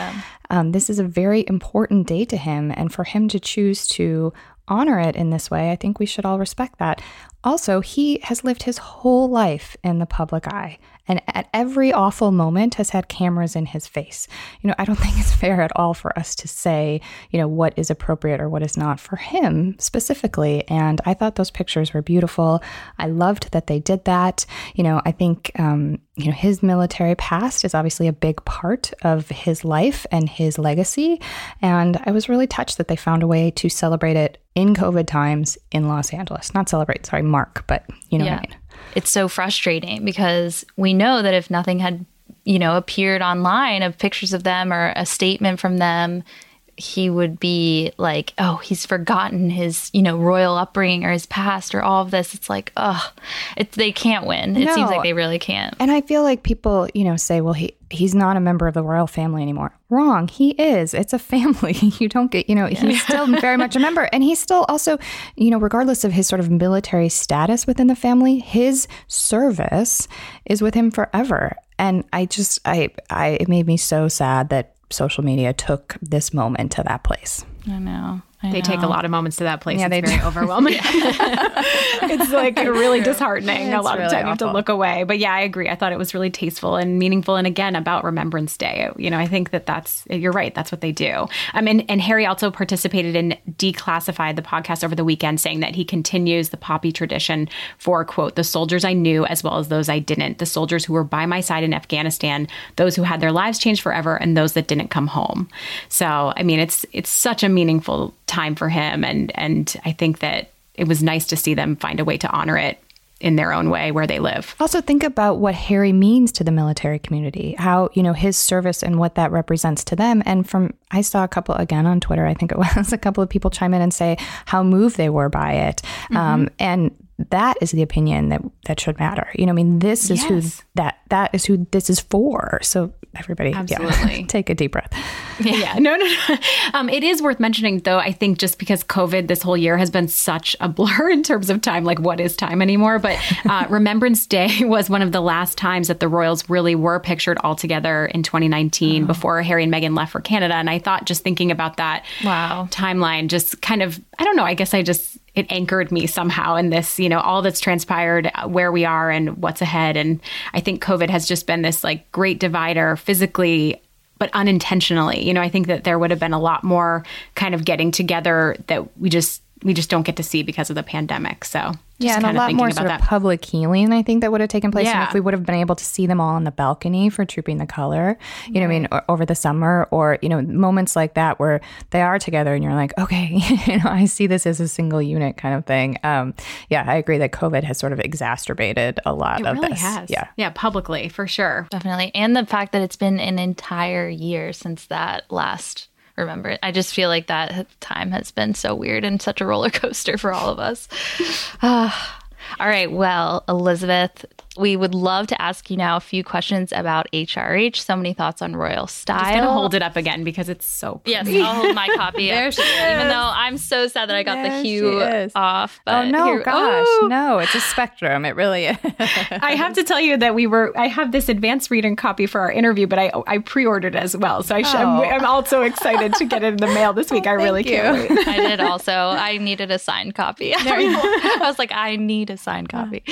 Speaker 5: um, this is a very important day to him. And for him to choose to honor it in this way, I think we should all respect that. Also, he has lived his whole life in the public eye and at every awful moment has had cameras in his face. You know, I don't think it's fair at all for us to say, you know, what is appropriate or what is not for him specifically. And I thought those pictures were beautiful. I loved that they did that. You know, I think, um, you know, his military past is obviously a big part of his life and his legacy. And I was really touched that they found a way to celebrate it in COVID times in Los Angeles. Not celebrate, sorry, mark, but you know what I mean.
Speaker 3: It's so frustrating because we know that if nothing had you know, appeared online of pictures of them or a statement from them, he would be like, oh, he's forgotten his, you know, royal upbringing or his past or all of this. It's like, oh, it's they can't win. It
Speaker 5: No.
Speaker 3: seems like they really can't.
Speaker 5: And I feel like people, you know, say, well, he he's not a member of the royal family anymore. Wrong. He is. It's a family. You don't get, you know, he's still very much a member. And he's still also, you know, regardless of his sort of military status within the family, his service is with him forever. And I just I I it made me so sad that social media took this moment to that place.
Speaker 3: I know. I
Speaker 4: They take a lot of moments to that place.
Speaker 5: Yeah,
Speaker 4: it's
Speaker 5: they
Speaker 4: very
Speaker 5: do.
Speaker 4: overwhelming. it's like really disheartening. a
Speaker 5: It's
Speaker 4: lot of
Speaker 5: really
Speaker 4: time you have to look away. But yeah, I agree. I thought it was really tasteful and meaningful. And again, about Remembrance Day. You know, I think that that's you're right. That's what they do. Um, I mean, and Harry also participated in Declassified, the podcast over the weekend, saying that he continues the poppy tradition for quote the soldiers I knew as well as those I didn't, the soldiers who were by my side in Afghanistan, those who had their lives changed forever, and those that didn't come home. So, I mean, it's it's such a meaningful time for him, and and I think that it was nice to see them find a way to honor it in their own way where they live.
Speaker 5: Also, think about what Harry means to the military community, how, you know, his service and what that represents to them. And from, I saw a couple, again on Twitter, I think it was, a couple of people chime in and say how moved they were by it. Um, and that is the opinion that that should matter. You know, I mean, this is who that that is who this is for. So everybody, yeah,
Speaker 4: Absolutely.
Speaker 5: take a deep breath.
Speaker 4: Yeah, no, no, no. Um, it is worth mentioning, though. I think just because COVID this whole year has been such a blur in terms of time, like what is time anymore? But uh, Remembrance Day was one of the last times that the royals really were pictured all together in 2019 before Harry and Meghan left for Canada. And I thought just thinking about that
Speaker 3: Wow.
Speaker 4: timeline, just kind of, I don't know. I guess I just it anchored me somehow in this, you know, all that's transpired, uh, where we are, and what's ahead. And I think COVID has just been this like great divider physically but unintentionally. You know, I think that there would have been a lot more kind of getting together that we just we just don't get to see because of the pandemic. So
Speaker 5: Yeah,
Speaker 4: just
Speaker 5: and a
Speaker 4: kind of
Speaker 5: lot
Speaker 4: thinking
Speaker 5: more
Speaker 4: about
Speaker 5: sort
Speaker 4: that.
Speaker 5: of public healing, I think, that would have taken place. And
Speaker 4: Yeah.
Speaker 5: if we would have been able to see them all on the balcony for Trooping the Color, you know what I mean, or, over the summer, or, you know, moments like that where they are together and you're like, okay, you know, I see this as a single unit kind of thing. Um, yeah, I agree that COVID has sort of exacerbated a lot
Speaker 4: it
Speaker 5: of
Speaker 4: really
Speaker 5: this.
Speaker 4: has.
Speaker 5: Yeah.
Speaker 4: Yeah, publicly for sure.
Speaker 3: Definitely. And the fact that it's been an entire year since that last remember it. I just feel like that time has been so weird and such a roller coaster for all of us. Ah. all right. Well, Elizabeth, we would love to ask you now a few questions about HRH. So many thoughts on royal style.
Speaker 4: I'm gonna hold it up again because it's so
Speaker 3: Yes, I'll hold my copy up.
Speaker 5: she
Speaker 3: Even though I'm so sad that I got
Speaker 5: There
Speaker 3: the hue
Speaker 5: is.
Speaker 3: off.
Speaker 5: Oh, no,
Speaker 3: here-
Speaker 5: gosh.
Speaker 3: Oh!
Speaker 5: No, it's a spectrum. It really is.
Speaker 4: I have to tell you that we were. I have this advanced reading copy for our interview, but I I pre-ordered as well. So I sh- I'm,
Speaker 5: Oh.
Speaker 4: I'm also excited to get it in the mail this week. I really
Speaker 5: thank
Speaker 4: can't wait.
Speaker 3: I did also. I needed a signed copy. I was like, I need a signed copy.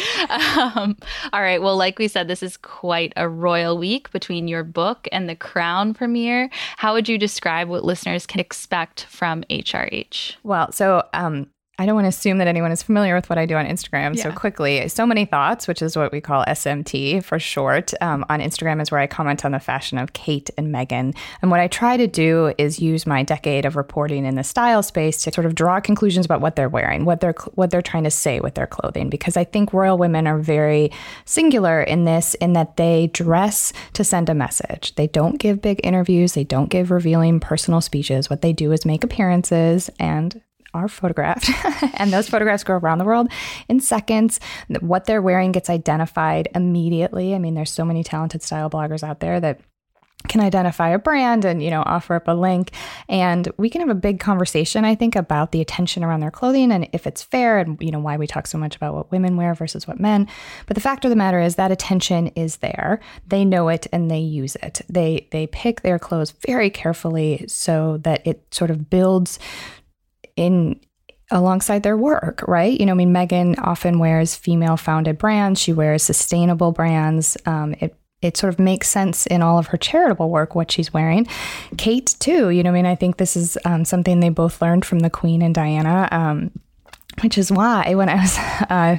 Speaker 3: Um, all right. Well, like we said, this is quite a royal week between your book and the Crown premiere. How would you describe what listeners can expect from HRH?
Speaker 5: Well, so um, I don't want to assume that anyone is familiar with what I do on Instagram. So quickly, so many thoughts, which is what we call SMT for short. Um, on Instagram is where I comment on the fashion of Kate and Meghan. And what I try to do is use my decade of reporting in the style space to sort of draw conclusions about what they're wearing, what they're what they're trying to say with their clothing. Because I think royal women are very singular in this, in that they dress to send a message. They don't give big interviews. They don't give revealing personal speeches. What they do is make appearances and are photographed and those photographs go around the world in seconds. What they're wearing gets identified immediately. I mean there's so many talented style bloggers out there that can identify a brand and you know offer up a link. And we can have a big conversation i think about the attention around their clothing and if it's fair and you know why we talk so much about what women wear versus what men. But the fact of the matter is that attention is there. They know it and they use it. They they pick their clothes very carefully so that it sort of builds in alongside their work, right? You know, I mean, Meghan often wears female founded brands. She wears sustainable brands. Um, it it sort of makes sense in all of her charitable work what she's wearing. Kate too. You know, I mean, I think this is um, something they both learned from the Queen and Diana, um, which is why when I was. Uh,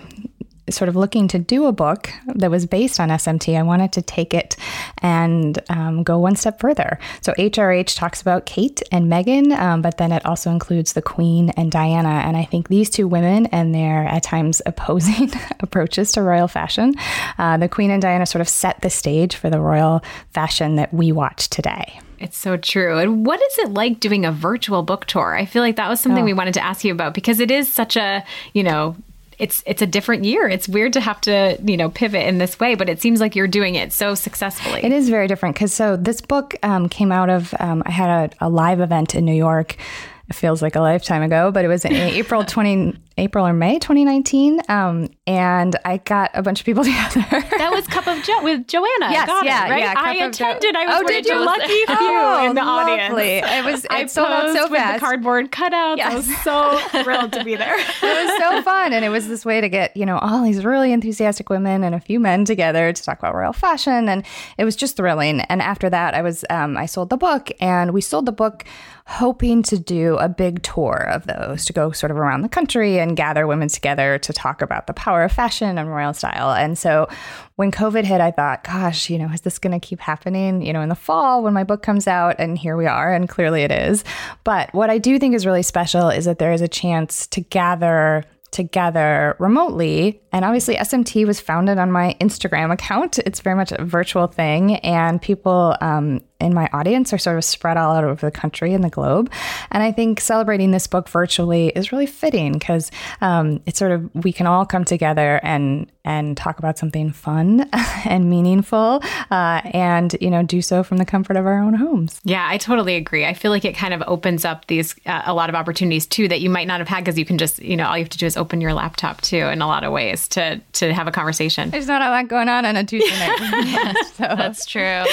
Speaker 5: sort of looking to do a book that was based on SMT, I wanted to take it and um, go one step further. So HRH talks about Kate and Meghan, um, but then it also includes the Queen and Diana. And I think these two women and their at times opposing approaches to royal fashion, uh, the Queen and Diana sort of set the stage for the royal fashion that we watch today.
Speaker 4: It's so true. And what is it like doing a virtual book tour? I feel like that was something oh. we wanted to ask you about because it is such a, you know, it's it's a different year. It's weird to have to, you know, pivot in this way, but it seems like you're doing it so successfully.
Speaker 5: It is very different because so this book um, came out of um, I had a, a live event in New York it feels like a lifetime ago, but it was in April 20, April or May 2019. Um, and I got a bunch of people together.
Speaker 4: that was Cup of Joe with Joanna.
Speaker 5: Yes, yeah,
Speaker 4: it, right?
Speaker 5: yeah.
Speaker 4: I attended. I was
Speaker 5: oh, did you?
Speaker 4: lucky few
Speaker 5: oh,
Speaker 4: in the
Speaker 5: lovely.
Speaker 4: audience.
Speaker 5: It was. It
Speaker 4: I
Speaker 5: sold out so
Speaker 4: with
Speaker 5: fast.
Speaker 4: the cardboard cutouts. Yes. I was so thrilled to be there.
Speaker 5: it was so fun, and it was this way to get you know all these really enthusiastic women and a few men together to talk about royal fashion, and it was just thrilling. And after that, I was um, I sold the book, and we sold the book hoping to do a big tour of those to go sort of around the country and gather women together to talk about the power of fashion and royal style. And so when COVID hit, I thought, gosh, you know, is this going to keep happening, you know, in the fall when my book comes out? And here we are. And clearly it is. But what I do think is really special is that there is a chance to gather together remotely. And obviously, SMT was founded on my Instagram account. It's very much a virtual thing, and people um, in my audience are sort of spread all out over the country and the globe. And I think celebrating this book virtually is really fitting because um, it's sort of we can all come together and and talk about something fun and meaningful, uh, and you know do so from the comfort of our own homes.
Speaker 4: Yeah, I totally agree. I feel like it kind of opens up these uh, a lot of opportunities too that you might not have had because you can just you know all you have to do is open your laptop too in a lot of ways to to have a conversation.
Speaker 5: There's not a lot going on on a Tuesday night.
Speaker 3: so. That's true.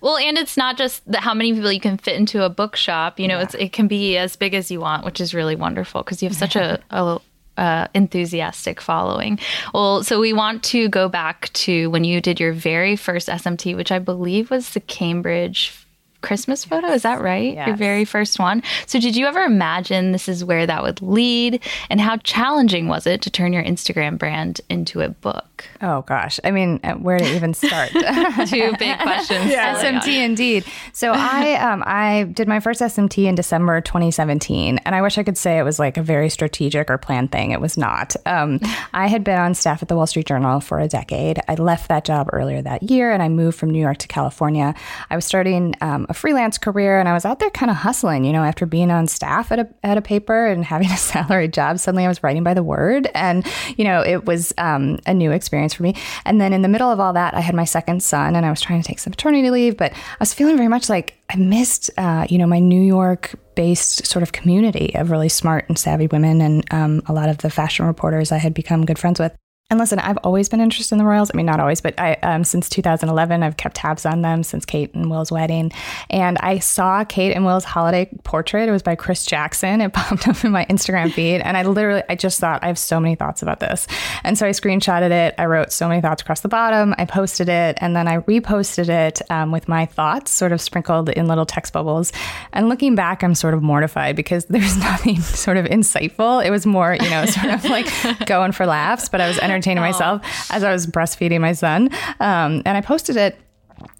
Speaker 3: Well, and it's not just the, how many people you can fit into a bookshop. You know, yeah. it's it can be as big as you want, which is really wonderful because you have such a, a uh, enthusiastic following. Well, so we want to go back to when you did your very first SMT, which I believe was the Cambridge Christmas photo. Is that right?
Speaker 5: Yes.
Speaker 3: Your very first one. So, did you ever imagine this is where that would lead? And how challenging was it to turn your Instagram brand into a book?
Speaker 5: Oh, gosh. I mean, uh, where to even start?
Speaker 3: Two big questions.
Speaker 5: yeah. SMT, indeed. So, I um, I did my first SMT in December 2017. And I wish I could say it was like a very strategic or planned thing. It was not. Um, I had been on staff at the Wall Street Journal for a decade. I left that job earlier that year and I moved from New York to California. I was starting um, a freelance career and I was out there kind of hustling, you know, after being on staff at a, at a paper and having a salary job, suddenly I was writing by the word. And, you know, it was um, a new experience for me. And then in the middle of all that, I had my second son and I was trying to take some maternity leave, but I was feeling very much like I missed, uh, you know, my New York based sort of community of really smart and savvy women and um, a lot of the fashion reporters I had become good friends with. And listen, I've always been interested in the royals. I mean, not always, but I um, since 2011, I've kept tabs on them since Kate and Will's wedding. And I saw Kate and Will's holiday portrait. It was by Chris Jackson. It popped up in my Instagram feed, and I literally, I just thought, I have so many thoughts about this. And so I screenshotted it. I wrote so many thoughts across the bottom. I posted it, and then I reposted it um, with my thoughts, sort of sprinkled in little text bubbles. And looking back, I'm sort of mortified because there's nothing sort of insightful. It was more, you know, sort of like going for laughs, but I was entertaining myself as I was breastfeeding my son. Um, and I posted it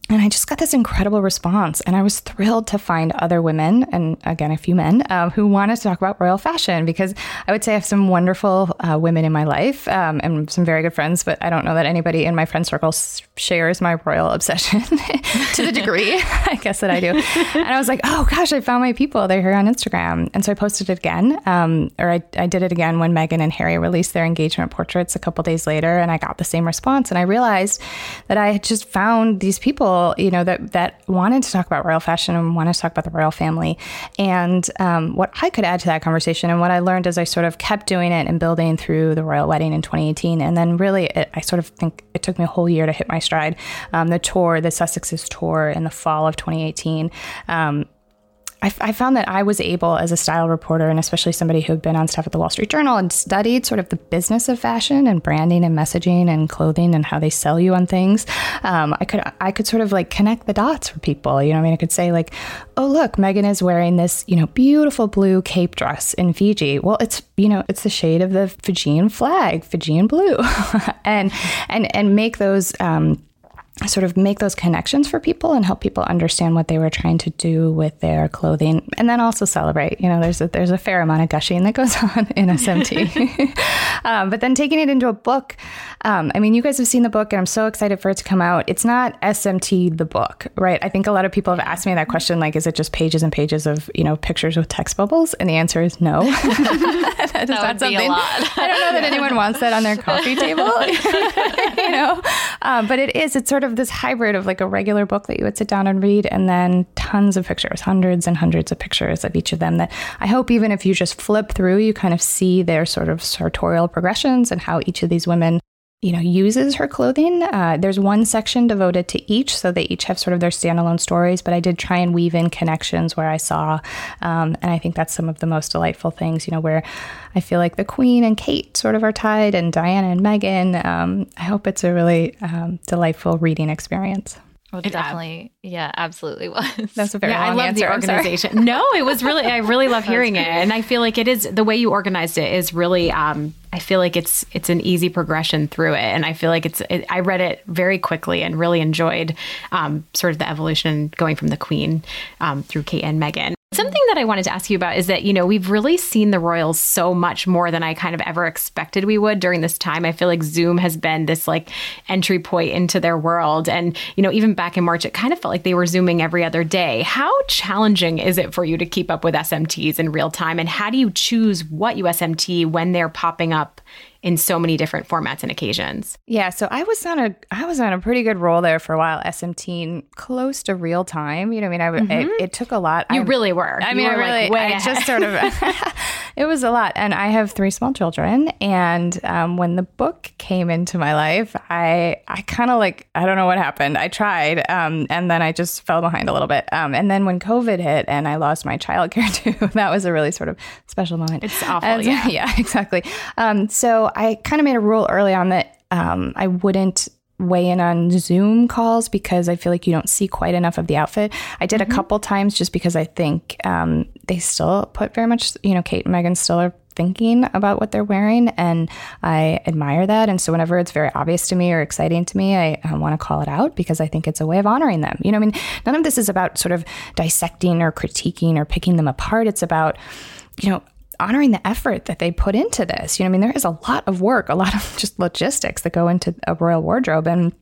Speaker 5: and I just got this incredible response. And I was thrilled to find other women, and again, a few men, uh, who wanted to talk about royal fashion because I would say I have some wonderful uh, women in my life um, and some very good friends, but I don't know that anybody in my friend circle shares my royal obsession to the degree, I guess, that I do. And I was like, oh gosh, I found my people. They're here on Instagram. And so I posted it again, um, or I, I did it again when Meghan and Harry released their engagement portraits a couple days later, and I got the same response. And I realized that I had just found these people you know, that that wanted to talk about royal fashion and wanted to talk about the royal family. And um, what I could add to that conversation, and what I learned as I sort of kept doing it and building through the royal wedding in 2018, and then really, it, I sort of think it took me a whole year to hit my stride. Um, the tour, the Sussexes tour in the fall of 2018. Um, I, I, found that I was able, as a style reporter, and especially somebody who had been on staff at the Wall Street Journal and studied sort of the business of fashion and branding and messaging and clothing and how they sell you on things, um, I could I could sort of like connect the dots for people. You know, I mean, I could say like, oh look, Meghan is wearing this you know beautiful blue cape dress in Fiji. Well, it's you know it's the shade of the Fijian flag, Fijian blue, and and and make those. Um, sort of make those connections for people and help people understand what they were trying to do with their clothing and then also celebrate. You know there's a there's a fair amount of gushing that goes on in smt um, but then taking it into a book um, i mean you guys have seen the book and i'm so excited for it to come out. It's not smt the book right? I think a lot of people have asked me that question like is it just pages and pages of you know pictures with text bubbles? And the answer is no. That,
Speaker 3: that would
Speaker 5: something
Speaker 3: be a lot.
Speaker 5: i don't know that anyone wants that on their coffee table. You know? Um, but it is it's sort of this hybrid of like a regular book that you would sit down and read and then tons of pictures hundreds and hundreds of pictures of each of them that i hope even if you just flip through you kind of see their sort of sartorial progressions and how each of these women you know uses her clothing uh, there's one section devoted to each so they each have sort of their standalone stories but i did try and weave in connections where i saw um, and i think that's some of the most delightful things you know where i feel like the queen and kate sort of are tied and diana and meghan um, i hope it's a really um, delightful reading experience
Speaker 3: well, it definitely, yeah, absolutely was.
Speaker 5: That's a very
Speaker 4: yeah, I
Speaker 5: long
Speaker 4: love
Speaker 5: answer.
Speaker 4: the
Speaker 5: I'm sorry.
Speaker 4: organization. no, it was really, I really love hearing it, and I feel like it is the way you organized it is really. Um, I feel like it's it's an easy progression through it, and I feel like it's. It, I read it very quickly and really enjoyed um, sort of the evolution going from the Queen um, through Kate and Meghan. Something that I wanted to ask you about is that, you know, we've really seen the Royals so much more than I kind of ever expected we would during this time. I feel like Zoom has been this like entry point into their world. And, you know, even back in March, it kind of felt like they were Zooming every other day. How challenging is it for you to keep up with SMTs in real time? And how do you choose what USMT when they're popping up in so many different formats and occasions.
Speaker 5: Yeah, so I was on a I was on a pretty good roll there for a while. SMT close to real time. You know, I mean, I mm-hmm. it, it, took a lot.
Speaker 4: You
Speaker 5: I,
Speaker 4: really were.
Speaker 5: I mean,
Speaker 4: were
Speaker 5: I really,
Speaker 4: like
Speaker 5: I just sort of. it was a lot, and I have three small children. And um, when the book came into my life, I I kind of like I don't know what happened. I tried, um, and then I just fell behind a little bit. Um, and then when COVID hit, and I lost my childcare too, that was a really sort of special moment.
Speaker 4: It's awful.
Speaker 5: And,
Speaker 4: yeah,
Speaker 5: yeah, exactly. Um, so I kind of made a rule early on that um, I wouldn't weigh in on Zoom calls because I feel like you don't see quite enough of the outfit. I did mm-hmm. a couple times just because I think um, they still put very much, you know, Kate and Meghan still are thinking about what they're wearing and I admire that and so whenever it's very obvious to me or exciting to me I, I want to call it out because I think it's a way of honoring them you know I mean none of this is about sort of dissecting or critiquing or picking them apart it's about you know honoring the effort that they put into this. You know, I mean, there is a lot of work, a lot of just logistics that go into a royal wardrobe. And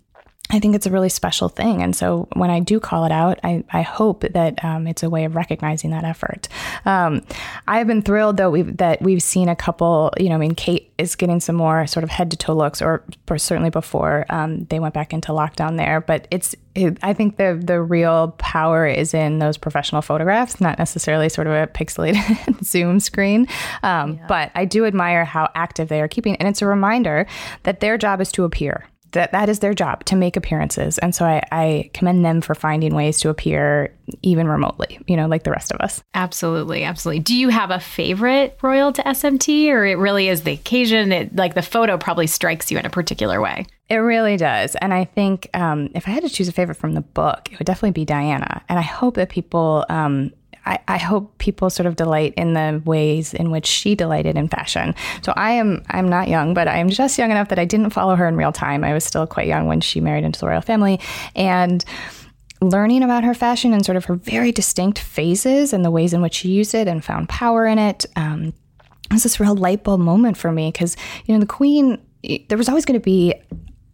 Speaker 5: I think it's a really special thing. And so when I do call it out, I, I hope that um, it's a way of recognizing that effort. Um, I've been thrilled, though, we've, that we've seen a couple, you know, I mean, Kate is getting some more sort of head to toe looks, or, or certainly before um, they went back into lockdown there. But it's, it, I think the, the real power is in those professional photographs, not necessarily sort of a pixelated Zoom screen. Um, yeah. But I do admire how active they are keeping. And it's a reminder that their job is to appear that that is their job to make appearances. And so I, I commend them for finding ways to appear even remotely, you know, like the rest of us.
Speaker 4: Absolutely, absolutely. Do you have a favorite royal to SMT or it really is the occasion? It like the photo probably strikes you in a particular way.
Speaker 5: It really does. And I think um, if I had to choose a favorite from the book, it would definitely be Diana. And I hope that people um, I, I, hope people sort of delight in the ways in which she delighted in fashion. So I am I'm not young, but I am just young enough that I didn't follow her in real time. I was still quite young when she married into the royal family, and learning about her fashion and sort of her very distinct phases and the ways in which she used it and found power in it. Um, it was this real light bulb moment for me because you know the queen. There was always going to be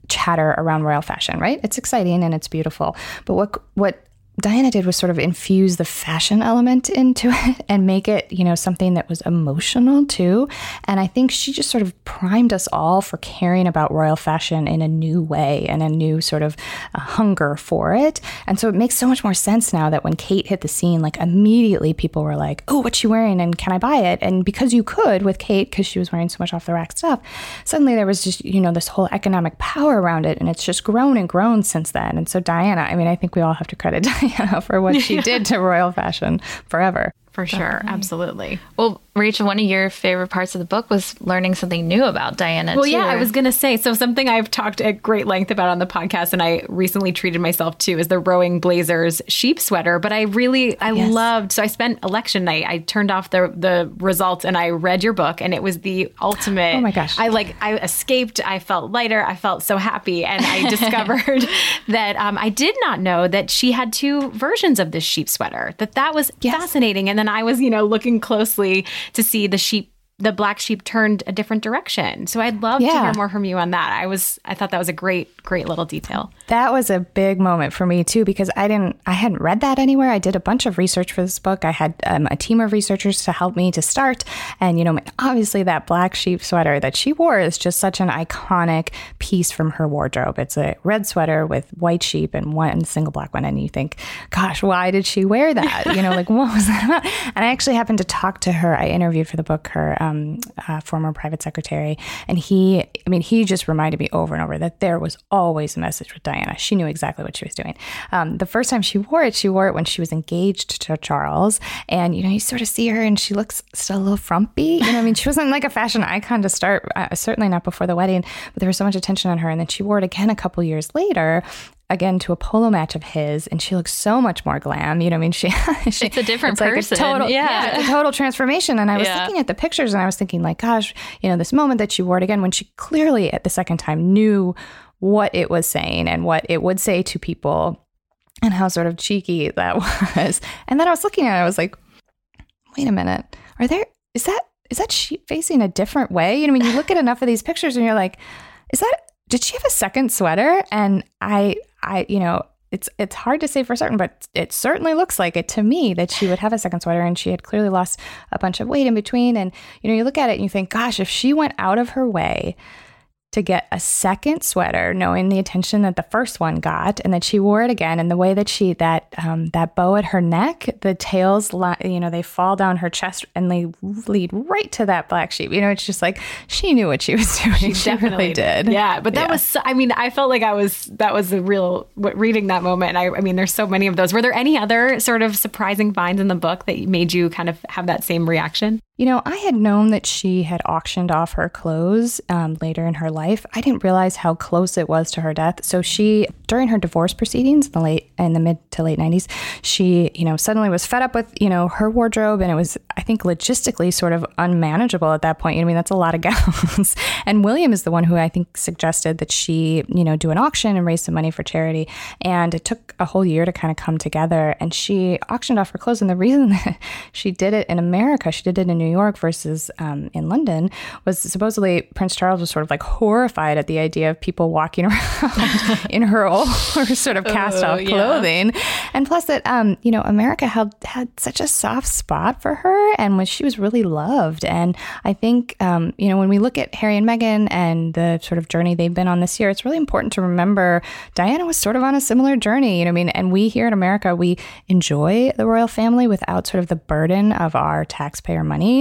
Speaker 5: chatter around royal fashion, right? It's exciting and it's beautiful, but what what Diana did was sort of infuse the fashion element into it and make it, you know, something that was emotional too. And I think she just sort of primed us all for caring about royal fashion in a new way and a new sort of uh, hunger for it. And so it makes so much more sense now that when Kate hit the scene, like immediately people were like, oh, what's she wearing? And can I buy it? And because you could with Kate, because she was wearing so much off the rack stuff, suddenly there was just, you know, this whole economic power around it. And it's just grown and grown since then. And so Diana, I mean, I think we all have to credit Diana for what she did to royal fashion forever.
Speaker 4: For sure. Definitely. Absolutely. Well,
Speaker 3: Rachel, one of your favorite parts of the book was learning something new about Diana.
Speaker 4: Well,
Speaker 3: too.
Speaker 4: yeah, I was going to say so. Something I've talked at great length about on the podcast, and I recently treated myself to, is the Rowing Blazers sheep sweater. But I really, I
Speaker 5: Yes.
Speaker 4: loved. So I spent election night. I turned off the the results and I read your book, and it was the ultimate.
Speaker 5: Oh my gosh.
Speaker 4: I like. I escaped. I felt lighter. I felt so happy, and I discovered that um, I did not know that she had two versions of this sheep sweater. That that was fascinating. And then I was, you know, looking closely to see the sheep. The black sheep turned a different direction. So I'd love to hear more from you on that. I was I thought that was a great great little detail.
Speaker 5: That was a big moment for me too because I didn't I hadn't read that anywhere. I did a bunch of research for this book. I had um, a team of researchers to help me to start, and you know, obviously that black sheep sweater that she wore is just such an iconic piece from her wardrobe. It's a red sweater with white sheep and one single black one, and you think, gosh, why did she wear that? You know, like what was that about? And I actually happened to talk to her. I interviewed for the book her um, uh, former private secretary, and he, I mean, he just reminded me over and over that there was always a message with Diana. She knew exactly what she was doing. Um, the first time she wore it, she wore it when she was engaged to Charles, and you know, you sort of see her, and she looks still a little frumpy. You know, I mean, she wasn't like a fashion icon to start, uh, certainly not before the wedding, but there was so much attention on her, and then she wore it again a couple years later. Again to a polo match of his, and she looks so much more glam. You know, what I mean, she, she
Speaker 3: It's a different
Speaker 5: like
Speaker 3: person.
Speaker 5: total,
Speaker 3: Yeah.
Speaker 5: it's a total transformation. And I was
Speaker 3: Yeah.
Speaker 5: looking at the pictures, and I was thinking, like, gosh, you know, this moment that she wore it again when she clearly at the second time knew what it was saying and what it would say to people, and how sort of cheeky that was. And then I was looking at it, I was like, wait a minute, are there? Is that is that sheep facing a different way? You know, when you look at enough of these pictures, and you're like, is that? Did she have a second sweater? And I, I, you know, it's it's hard to say for certain, but it certainly looks like it to me that she would have a second sweater, and she had clearly lost a bunch of weight in between. And you know, you look at it and you think, gosh, if she went out of her way to get a second sweater, knowing the attention that the first one got, and that she wore it again, and the way that she that um, that bow at her neck, the tails, li- you know, they fall down her chest and they lead right to that black sheep. You know, it's just like she knew what she was doing. She, definitely did.
Speaker 4: Yeah, but that
Speaker 5: Yeah.
Speaker 4: was. So, I mean, I felt like I was. That was a real reading that moment. I, I mean, there's so many of those. Were there any other sort of surprising finds in the book that made you kind of have that same reaction?
Speaker 5: You know, I had known that she had auctioned off her clothes um, later in her life. I didn't realize how close it was to her death. So she, during her divorce proceedings in the late in the mid to late '90s, she, you know, suddenly was fed up with you know her wardrobe, and it was, I think, logistically sort of unmanageable at that point. You know, I mean, that's a lot of gowns. and William is the one who I think suggested that she, you know, do an auction and raise some money for charity. And it took a whole year to kind of come together. And she auctioned off her clothes. And the reason that she did it in America, she did it in New York versus um, in London, was supposedly Prince Charles was sort of like horrified at the idea of people walking around in her old sort of cast off
Speaker 3: yeah.
Speaker 5: clothing. And plus that, um, you know, America had, had such a soft spot for her and when she was really loved. And I think, um, you know, when we look at Harry and Meghan and the sort of journey they've been on this year, it's really important to remember Diana was sort of on a similar journey, you know, what I mean, and we here in America, we enjoy the royal family without sort of the burden of our taxpayer money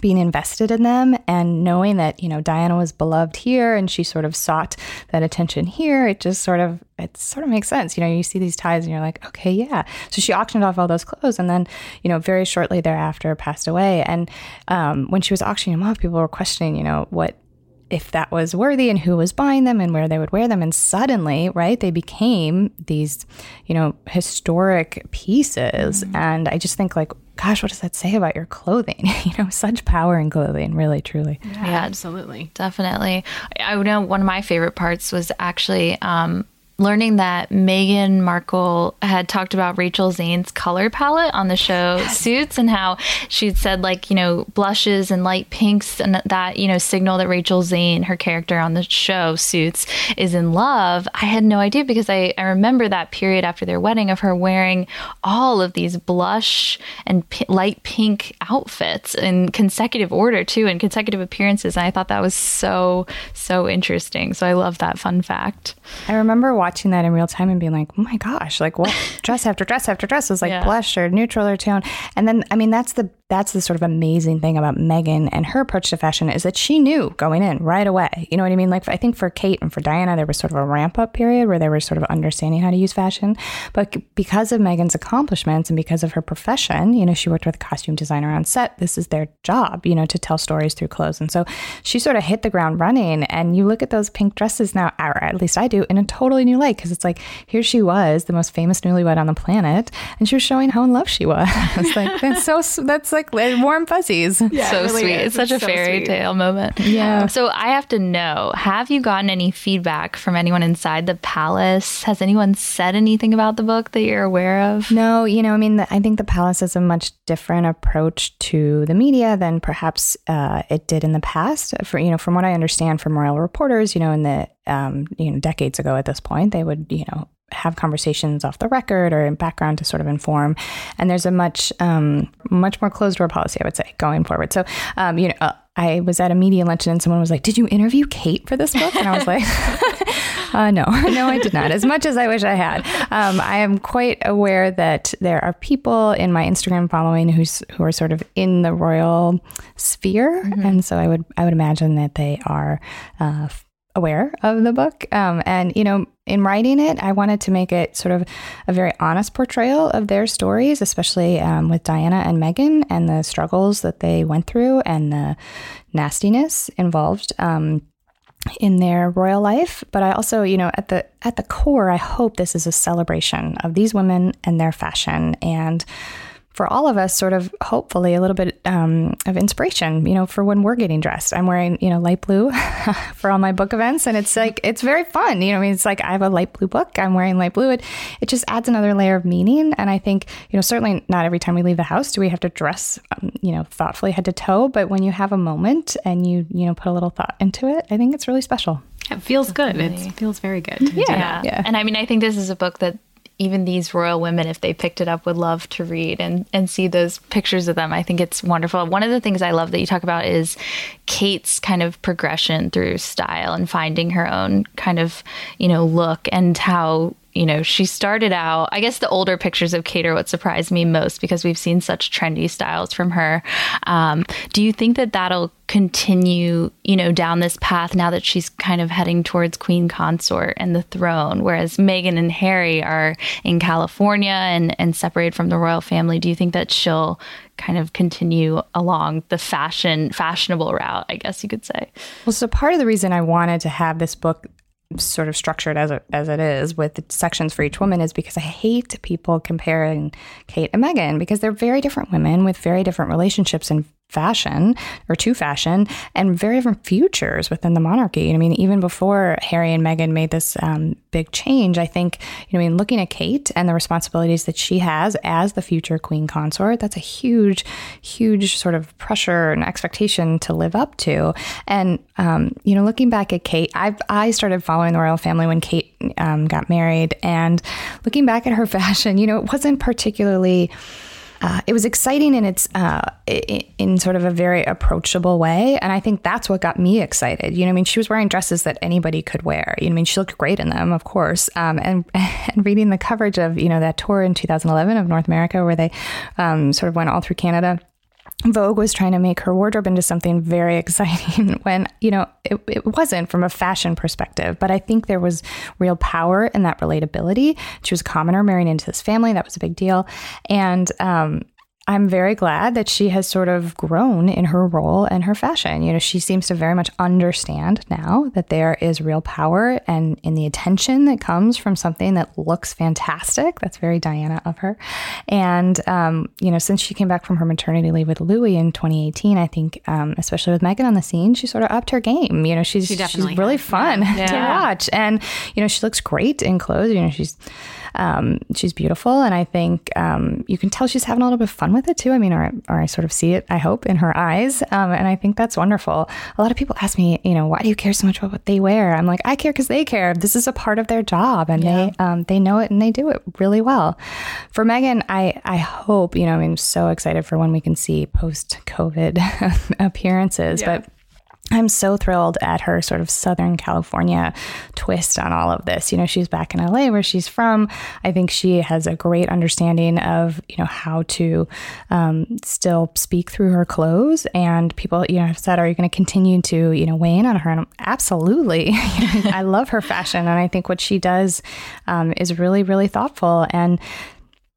Speaker 5: being invested in them and knowing that you know Diana was beloved here and she sort of sought that attention here it just sort of it sort of makes sense. You know you see these ties and you're like okay yeah. So she auctioned off all those clothes and then you know very shortly thereafter passed away. And um, when she was auctioning them off people were questioning you know what if that was worthy and who was buying them and where they would wear them. And suddenly right they became these you know historic pieces. And i just think like gosh what does that say about your clothing you know such power in clothing really truly
Speaker 3: Yeah,
Speaker 4: absolutely.
Speaker 3: Definitely. I I know one of my favorite parts was actually um, learning that Meghan Markle had talked about Rachel Zane's color palette on the show Suits and how she'd said, like, you know, blushes and light pinks and that, you know, signal that Rachel Zane, her character on the show Suits, is in love. I had no idea because I, I remember that period after their wedding of her wearing all of these blush and p- light pink outfits in consecutive order, too, and consecutive appearances. And I thought that was so, so interesting. So I love that fun fact.
Speaker 5: i remember watching that in real time and being like oh my gosh like what dress after dress after dress was like
Speaker 3: Yeah.
Speaker 5: blush or neutral or tone and then i mean that's the that's the sort of amazing thing about Meghan and her approach to fashion is that she knew going in right away. You know what I mean? Like I think for Kate and for Diana, there was sort of a ramp up period where they were sort of understanding how to use fashion. But because of Meghan's accomplishments and because of her profession, you know, she worked with a costume designer on set. This is their job, you know, to tell stories through clothes. And so she sort of hit the ground running. And you look at those pink dresses now, or at least I do, in a totally new light because it's like here she was, the most famous newlywed on the planet, and she was showing how in love she was. like that's so that's like warm fuzzies.
Speaker 3: Yeah, so it really sweet. Is. It's such it's a so fairy sweet. tale moment.
Speaker 5: Yeah.
Speaker 3: So I have to know: Have you gotten any feedback from anyone inside the palace? Has anyone said anything about the book that you're aware of?
Speaker 5: No. You know, I mean, the, I think the palace is a much different approach to the media than perhaps uh, it did in the past. For you know, from what I understand from royal reporters, you know, in the um, you know decades ago at this point, they would you know have conversations off the record or in background to sort of inform. And there's a much um, much more closed door policy, I would say, going forward. So, um, you know, uh, I was at a media luncheon and someone was like, "Did you interview Kate for this book?" And I was like, uh, "No, no, I did not." As much as I wish I had, um, I am quite aware that there are people in my Instagram following who's who are sort of in the royal sphere, mm-hmm. and so I would I would imagine that they are. Uh, aware of the book. Um, and, you know, in writing it, I wanted to make it sort of a very honest portrayal of their stories, especially um, with Diana and Meghan and the struggles that they went through and the nastiness involved. Um, in their royal life but i also you know at the at the core i hope this is a celebration of these women and their fashion and for all of us, sort of hopefully a little bit um, of inspiration, you know, for when we're getting dressed. I'm wearing, you know, light blue for all my book events, and it's like it's very fun. You know, I mean, it's like I have a light blue book. I'm wearing light blue. It it just adds another layer of meaning. And I think, you know, certainly not every time we leave the house do we have to dress, um, you know, thoughtfully head to toe. But when you have a moment and you you know put a little thought into it, I think it's really special.
Speaker 4: It feels good. It feels very good.
Speaker 3: Yeah. yeah. yeah. And I mean, I think this is a book that even these royal women, if they picked it up, would love to read and, and see those pictures of them. I think it's wonderful. One of the things I love that you talk about is Kate's kind of progression through style and finding her own kind of, you know, look and how you know, she started out, I guess the older pictures of Kate are what surprised me most because we've seen such trendy styles from her. Um, do you think that that'll continue, you know, down this path now that she's kind of heading towards Queen Consort and the throne, whereas Meghan and Harry are in California and, and separated from the royal family? Do you think that she'll kind of continue along the fashion fashionable route i guess you could say
Speaker 5: well so part of the reason i wanted to have this book sort of structured as it, as it is with sections for each woman is because I hate people comparing Kate and Meghan because they're very different women with very different relationships and fashion or to fashion and very different futures within the monarchy. I mean, even before Harry and Meghan made this um, big change, I think, you know, I mean, looking at Kate and the responsibilities that she has as the future queen consort, that's a huge, huge sort of pressure and expectation to live up to. And, um, you know, looking back at Kate, I I started following the royal family when Kate um, got married and looking back at her fashion, you know, it wasn't particularly uh, it was exciting in its uh, in sort of a very approachable way, and I think that's what got me excited. You know, I mean, she was wearing dresses that anybody could wear. You know, I mean, she looked great in them, of course. Um, and and reading the coverage of you know that tour in 2011 of North America, where they um, sort of went all through Canada Vogue was trying to make her wardrobe into something very exciting when, you know, it, it, wasn't from a fashion perspective. But I think there was real power in that relatability. She was a commoner marrying into this family. That was a big deal. And um, I'm very glad that she has sort of grown in her role and her fashion. You know, she seems to very much understand now that there is real power and in the attention that comes from something that looks fantastic. That's very Diana of her. And, um, you know, since she came back from her maternity leave with Louis in 2018, I think, um, especially with Meghan on the scene, she sort of upped her game. You know, she's, she she's really fun yeah. to watch. And, you know, she looks great in clothes. You know, she's, um, she's beautiful, and I think um, you can tell she's having a little bit of fun with it too. I mean, or, or I sort of see it, I hope, in her eyes, um, and I think that's wonderful. A lot of people ask me, you know, why do you care so much about what they wear? I'm like, I care because they care. This is a part of their job, and yeah. they um, they know it and they do it really well. For Meghan, I I hope you know, I'm so excited for when we can see post COVID appearances, yeah. but I'm so thrilled at her sort of Southern California twist on all of this. You know, she's back in LA where she's from. I think she has a great understanding of, you know, how to um, still speak through her clothes. And people, you know, have said, are you going to continue to, you know, weigh in on her? And I'm, absolutely. I love her fashion. And I think what she does um, is really, really thoughtful. And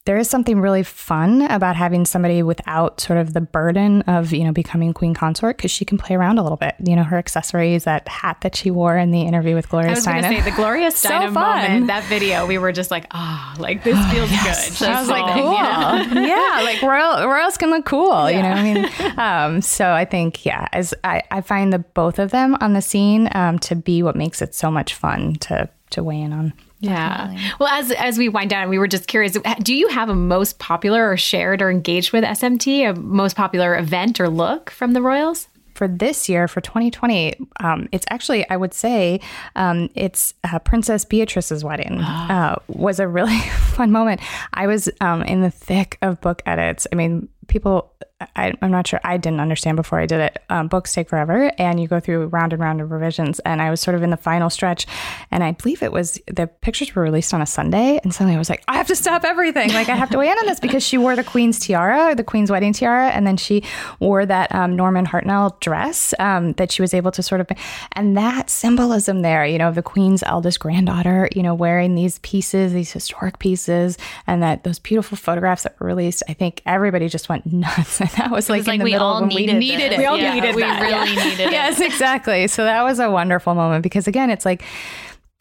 Speaker 5: there is something really fun about having somebody without sort of the burden of you know becoming queen consort because she can play around a little bit. You know, her accessories, that hat that she wore in the interview with Gloria
Speaker 4: I was going to
Speaker 5: Steinem.
Speaker 4: say the Gloria
Speaker 5: So
Speaker 4: Steinem
Speaker 5: fun.
Speaker 4: moment, that video, we were just like, ah, like this feels good. She's
Speaker 5: I was like, cool.
Speaker 4: you know?
Speaker 5: yeah, like royal royals can look cool. You know, what I mean, um, so I think yeah, as I, I find the both of them on the scene um, to be what makes it so much fun to to weigh in on.
Speaker 4: Yeah. Well, as as we wind down, we were just curious. Do you have a most popular or shared or engaged with SMT, a most popular event or look from the Royals?
Speaker 5: for this year for 2020 um, it's actually i would say um, it's uh, princess beatrice's wedding uh, was a really fun moment i was um, in the thick of book edits i mean people I, i'm not sure i didn't understand before i did it. Um, books take forever and you go through round and round of revisions. And i was sort of in the final stretch and i believe it was the pictures were released on a sunday and suddenly i was like i have to stop everything. Like i have to weigh in on this because she wore the queen's tiara the queen's wedding tiara and then she wore that um, norman hartnell dress um, that she was able to sort of and that symbolism there you know the queen's eldest granddaughter you know wearing these pieces these historic pieces and that those beautiful photographs that were released i think everybody just went nuts and that was like
Speaker 3: was
Speaker 5: in
Speaker 3: like
Speaker 5: the
Speaker 3: we
Speaker 5: middle
Speaker 3: all
Speaker 5: when we
Speaker 3: needed this.
Speaker 5: it
Speaker 4: We all
Speaker 3: Yeah,
Speaker 4: needed
Speaker 3: we
Speaker 4: that.
Speaker 3: really
Speaker 4: Yeah.
Speaker 3: needed it.
Speaker 5: yes exactly so that was a wonderful moment because again it's like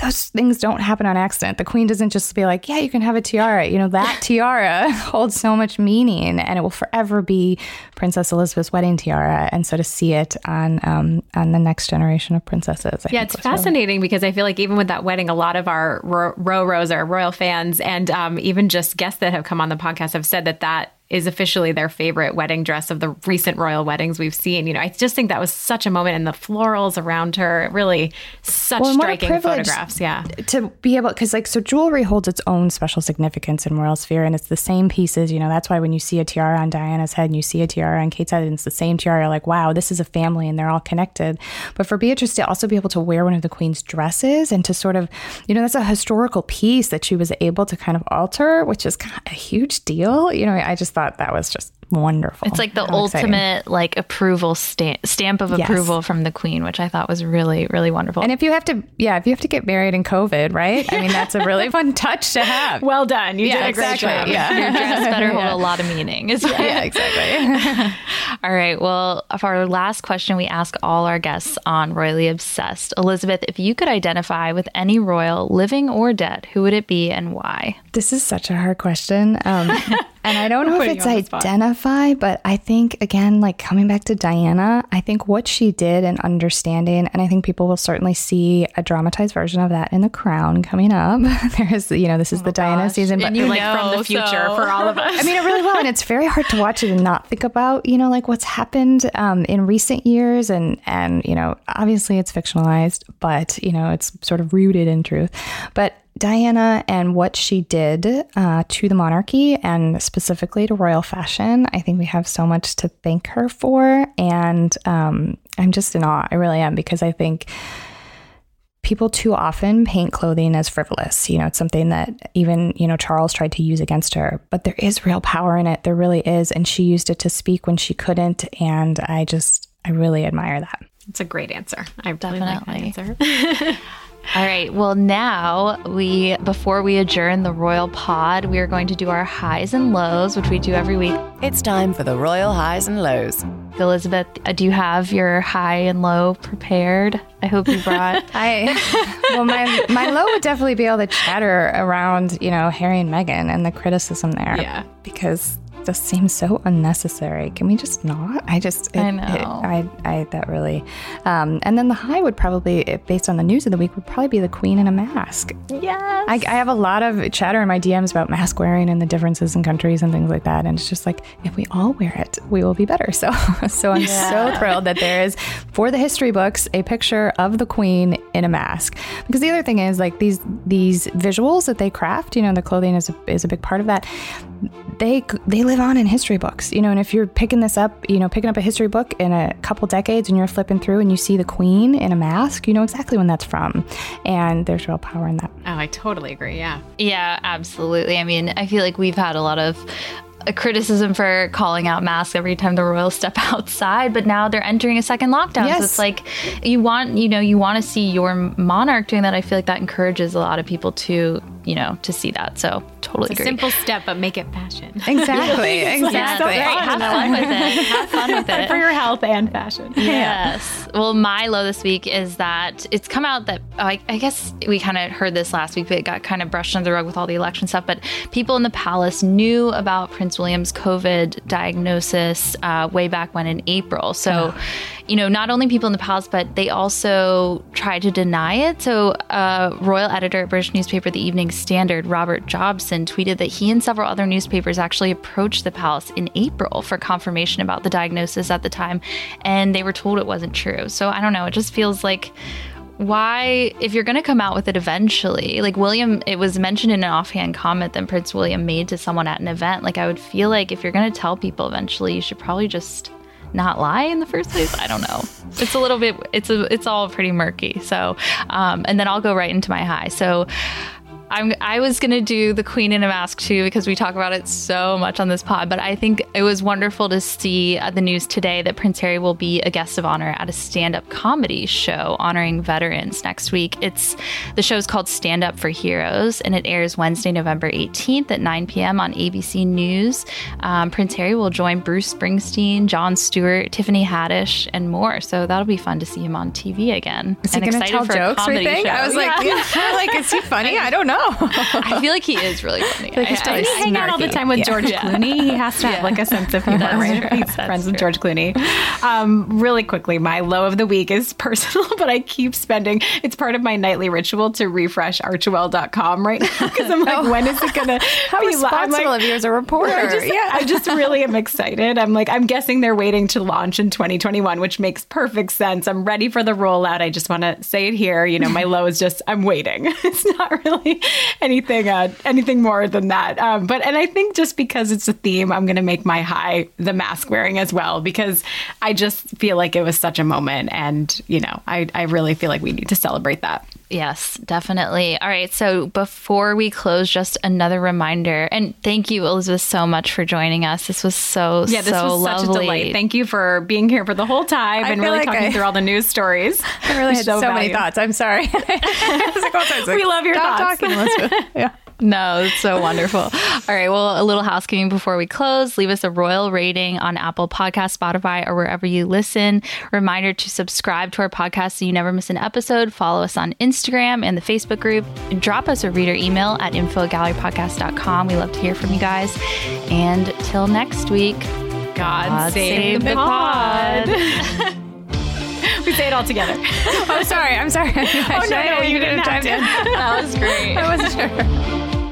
Speaker 5: those things don't happen on accident. The queen doesn't just be like, yeah, you can have a tiara. You know, that tiara holds so much meaning and it will forever be Princess Elizabeth's wedding tiara. And so to see it on um, on the next generation of princesses. I
Speaker 4: Yeah,
Speaker 5: think
Speaker 4: it's
Speaker 5: was really-
Speaker 4: fascinating because I feel like even with that wedding, a lot of our ro- row rows are royal fans, and um, even just guests that have come on the podcast have said that that is officially their favorite wedding dress of the recent royal weddings we've seen. You know, I just think that was such a moment, and the florals around her, really such
Speaker 5: Well, and what a
Speaker 4: striking photographs. Yeah,
Speaker 5: to be able because like so jewelry holds its own special significance in royal sphere and it's the same pieces you know that's why when you see a tiara on diana's head and you see a tiara on kate's head and it's the same tiara you're like wow this is a family and they're all connected but for beatrice to also be able to wear one of the queen's dresses and to sort of you know that's a historical piece that she was able to kind of alter which is kind of a huge deal you know i just thought that was just wonderful
Speaker 3: It's like the
Speaker 5: How exciting.
Speaker 3: ultimate like approval stamp stamp of
Speaker 5: Yes.
Speaker 3: approval from the queen, which I thought was really really wonderful.
Speaker 5: and if you have to yeah if you have to get married in covid right i mean that's a really fun touch to have
Speaker 4: well done. You
Speaker 5: Yeah,
Speaker 4: did
Speaker 5: exactly.
Speaker 4: job.
Speaker 5: Yeah.
Speaker 3: your dress better hold a lot of meaning. Is
Speaker 5: yeah exactly
Speaker 3: All right. Well, for our last question, we ask all our guests on Royally Obsessed. Elizabeth, if you could identify with any royal, living or dead, who would it be and why?
Speaker 5: This is such a hard question. Um, and I don't know if it's
Speaker 4: you on
Speaker 5: identify, but I think, again, like coming back to Diana, I think what she did and understanding, and I think people will certainly see a dramatized version of that in The Crown coming up. There's, you know, this is the Diana season, but
Speaker 3: And you
Speaker 4: like from the future
Speaker 3: so-
Speaker 4: for all of us.
Speaker 5: I mean, it really will. And it's very hard to watch it and not think about, you know, like what's happened um, in recent years. And, and, you know, obviously it's fictionalized, but, you know, it's sort of rooted in truth. But Diana and what she did uh, to the monarchy and specifically to royal fashion, I think we have so much to thank her for. And um, I'm just in awe. I really am because I think people too often paint clothing as frivolous. You know, it's something that even, you know, Charles tried to use against her, but there is real power in it. There really is. And she used it to speak when she couldn't. And I just, I really admire that.
Speaker 4: it's a great answer. I really like that
Speaker 3: Definitely.
Speaker 4: answer.
Speaker 3: All right. Well, now we, before we adjourn the royal pod, we are going to do our highs and lows, which we do every week.
Speaker 1: It's time for the Royal Highs and Lows.
Speaker 3: Elizabeth, uh, do you have your high and low prepared? I hope you brought.
Speaker 5: I well, my my low would definitely be all the chatter around you know Harry and Meghan and the criticism there.
Speaker 4: Yeah.
Speaker 5: because this seems so unnecessary. Can we just not? I just it,
Speaker 3: I
Speaker 5: it-
Speaker 3: know.
Speaker 5: I I that really, um, and then the high would probably, based on the news of the week, would probably be the Queen in a mask.
Speaker 3: yes.
Speaker 5: I, I have a lot of chatter in my DMs about mask wearing and the differences in countries and things like that. And it's just like, if we all wear it, we will be better. So, so I'm so thrilled that there is, for the history books, a picture of the queen in a mask. Because the other thing is like these, these visuals that they craft, you know, the clothing is a, is a big part of that. They they live on in history books, you know. And if you're picking this up, you know, picking up a history book in a couple decades, and you're flipping through and you see the Queen in a mask, you know exactly when that's from, and there's real power in that.
Speaker 4: Oh, I totally agree. Yeah.
Speaker 3: Yeah, absolutely. I mean, I feel like we've had a lot of a criticism for calling out masks every time the royals step outside, but now they're entering a second lockdown.
Speaker 5: Yes.
Speaker 3: So it's like you want, you know, you want to see your monarch doing that. I feel like that encourages a lot of people to, you know, to see that. So totally
Speaker 4: It's a
Speaker 3: agree.
Speaker 4: simple step, but make it fashion.
Speaker 5: Exactly,
Speaker 3: Yeah,
Speaker 5: exactly.
Speaker 3: that's right. Have fun with it. Have fun with it.
Speaker 4: For your health and fashion.
Speaker 3: Yes. Well, my low this week is that it's come out that oh, I, I guess we kind of heard this last week, but it got kind of brushed under the rug with all the election stuff. But people in the palace knew about Prince William's COVID diagnosis uh, way back when in April. So, you know, not only people in the palace, but they also tried to deny it. So, uh, royal editor at British newspaper The Evening Standard, Robert Jobson, tweeted that he and several other newspapers actually approached the palace in April for confirmation about the diagnosis at the time, and they were told it wasn't true. So, I don't know. It just feels like why if you're going to come out with it eventually like william it was mentioned in an offhand comment that prince william made to someone at an event like i would feel like if you're going to tell people eventually you should probably just not lie in the first place? I don't know. It's a little bit it's a it's all pretty murky. So um and then i'll go right into my high. So I'm, I was going to do the Queen in a Mask too because we talk about it so much on this pod, but I think it was wonderful to see uh, the news today that Prince Harry will be a guest of honor at a stand up comedy show honoring veterans next week. It's the show is called Stand Up for Heroes and it airs Wednesday, November 18th at 9 p.m. on ABC News. Um, Prince Harry will join Bruce Springsteen, Jon Stewart, Tiffany Haddish, and more. So that'll be fun to see him on TV again.
Speaker 5: Is he going to tell jokes or anything? I was like,
Speaker 3: Yeah.
Speaker 5: yeah. like, is he funny? I don't know.
Speaker 3: I feel like he is really funny.
Speaker 5: Like
Speaker 4: Doesn't he hang out all the time with
Speaker 5: Yeah.
Speaker 4: George
Speaker 3: Yeah.
Speaker 4: Clooney? He has to have like a sense of humor,
Speaker 3: That's
Speaker 4: right?
Speaker 3: true.
Speaker 4: He's
Speaker 3: That's
Speaker 4: friends with. George Clooney. Um, really quickly, my low of the week is personal, but I keep spending. It's part of my nightly ritual to refresh Archewell.com right now because I'm like, when is it gonna?
Speaker 5: How
Speaker 4: be
Speaker 5: responsible
Speaker 4: like,
Speaker 5: of you as a reporter.
Speaker 4: I just,
Speaker 5: yeah.
Speaker 4: I just really am excited. I'm like, I'm guessing they're waiting to launch in 2021, which makes perfect sense. I'm ready for the rollout. I just want to say it here. You know, my low is just I'm waiting. It's not really anything, uh, anything more than that. Um, but and I think just because it's a theme, I'm going to make my high the mask wearing as well because I just feel like it was such a moment, and you know, I I really feel like we need to celebrate that.
Speaker 3: Yes, definitely. All right. So before we close, just another reminder. And thank you, Elizabeth, so much for joining us. This was so,
Speaker 4: Yeah, this
Speaker 3: so
Speaker 4: was such
Speaker 3: lovely.
Speaker 4: a delight. Thank you for being here for the whole time
Speaker 5: I
Speaker 4: and really
Speaker 5: like
Speaker 4: talking
Speaker 5: I-
Speaker 4: through all the news stories.
Speaker 5: I really had so, many thoughts. I'm sorry. Like, oh, like,
Speaker 4: We love your
Speaker 5: Stop
Speaker 4: thoughts.
Speaker 5: talking, Elizabeth. Yeah.
Speaker 3: No, it's so wonderful. All right. Well, a little housekeeping before we close. Leave us a royal rating on Apple Podcast, Spotify, or wherever you listen. Reminder to subscribe to our podcast so you never miss an episode. Follow us on Instagram and the Facebook group. And drop us a reader email at infogallerypodcast.com. We love to hear from you guys. And till next week,
Speaker 4: God,
Speaker 3: God
Speaker 4: save, the pod. we say it all together.
Speaker 5: Oh, sorry. I'm sorry. oh,
Speaker 4: no, no, you didn't have to.
Speaker 3: that was great.
Speaker 5: I wasn't sure.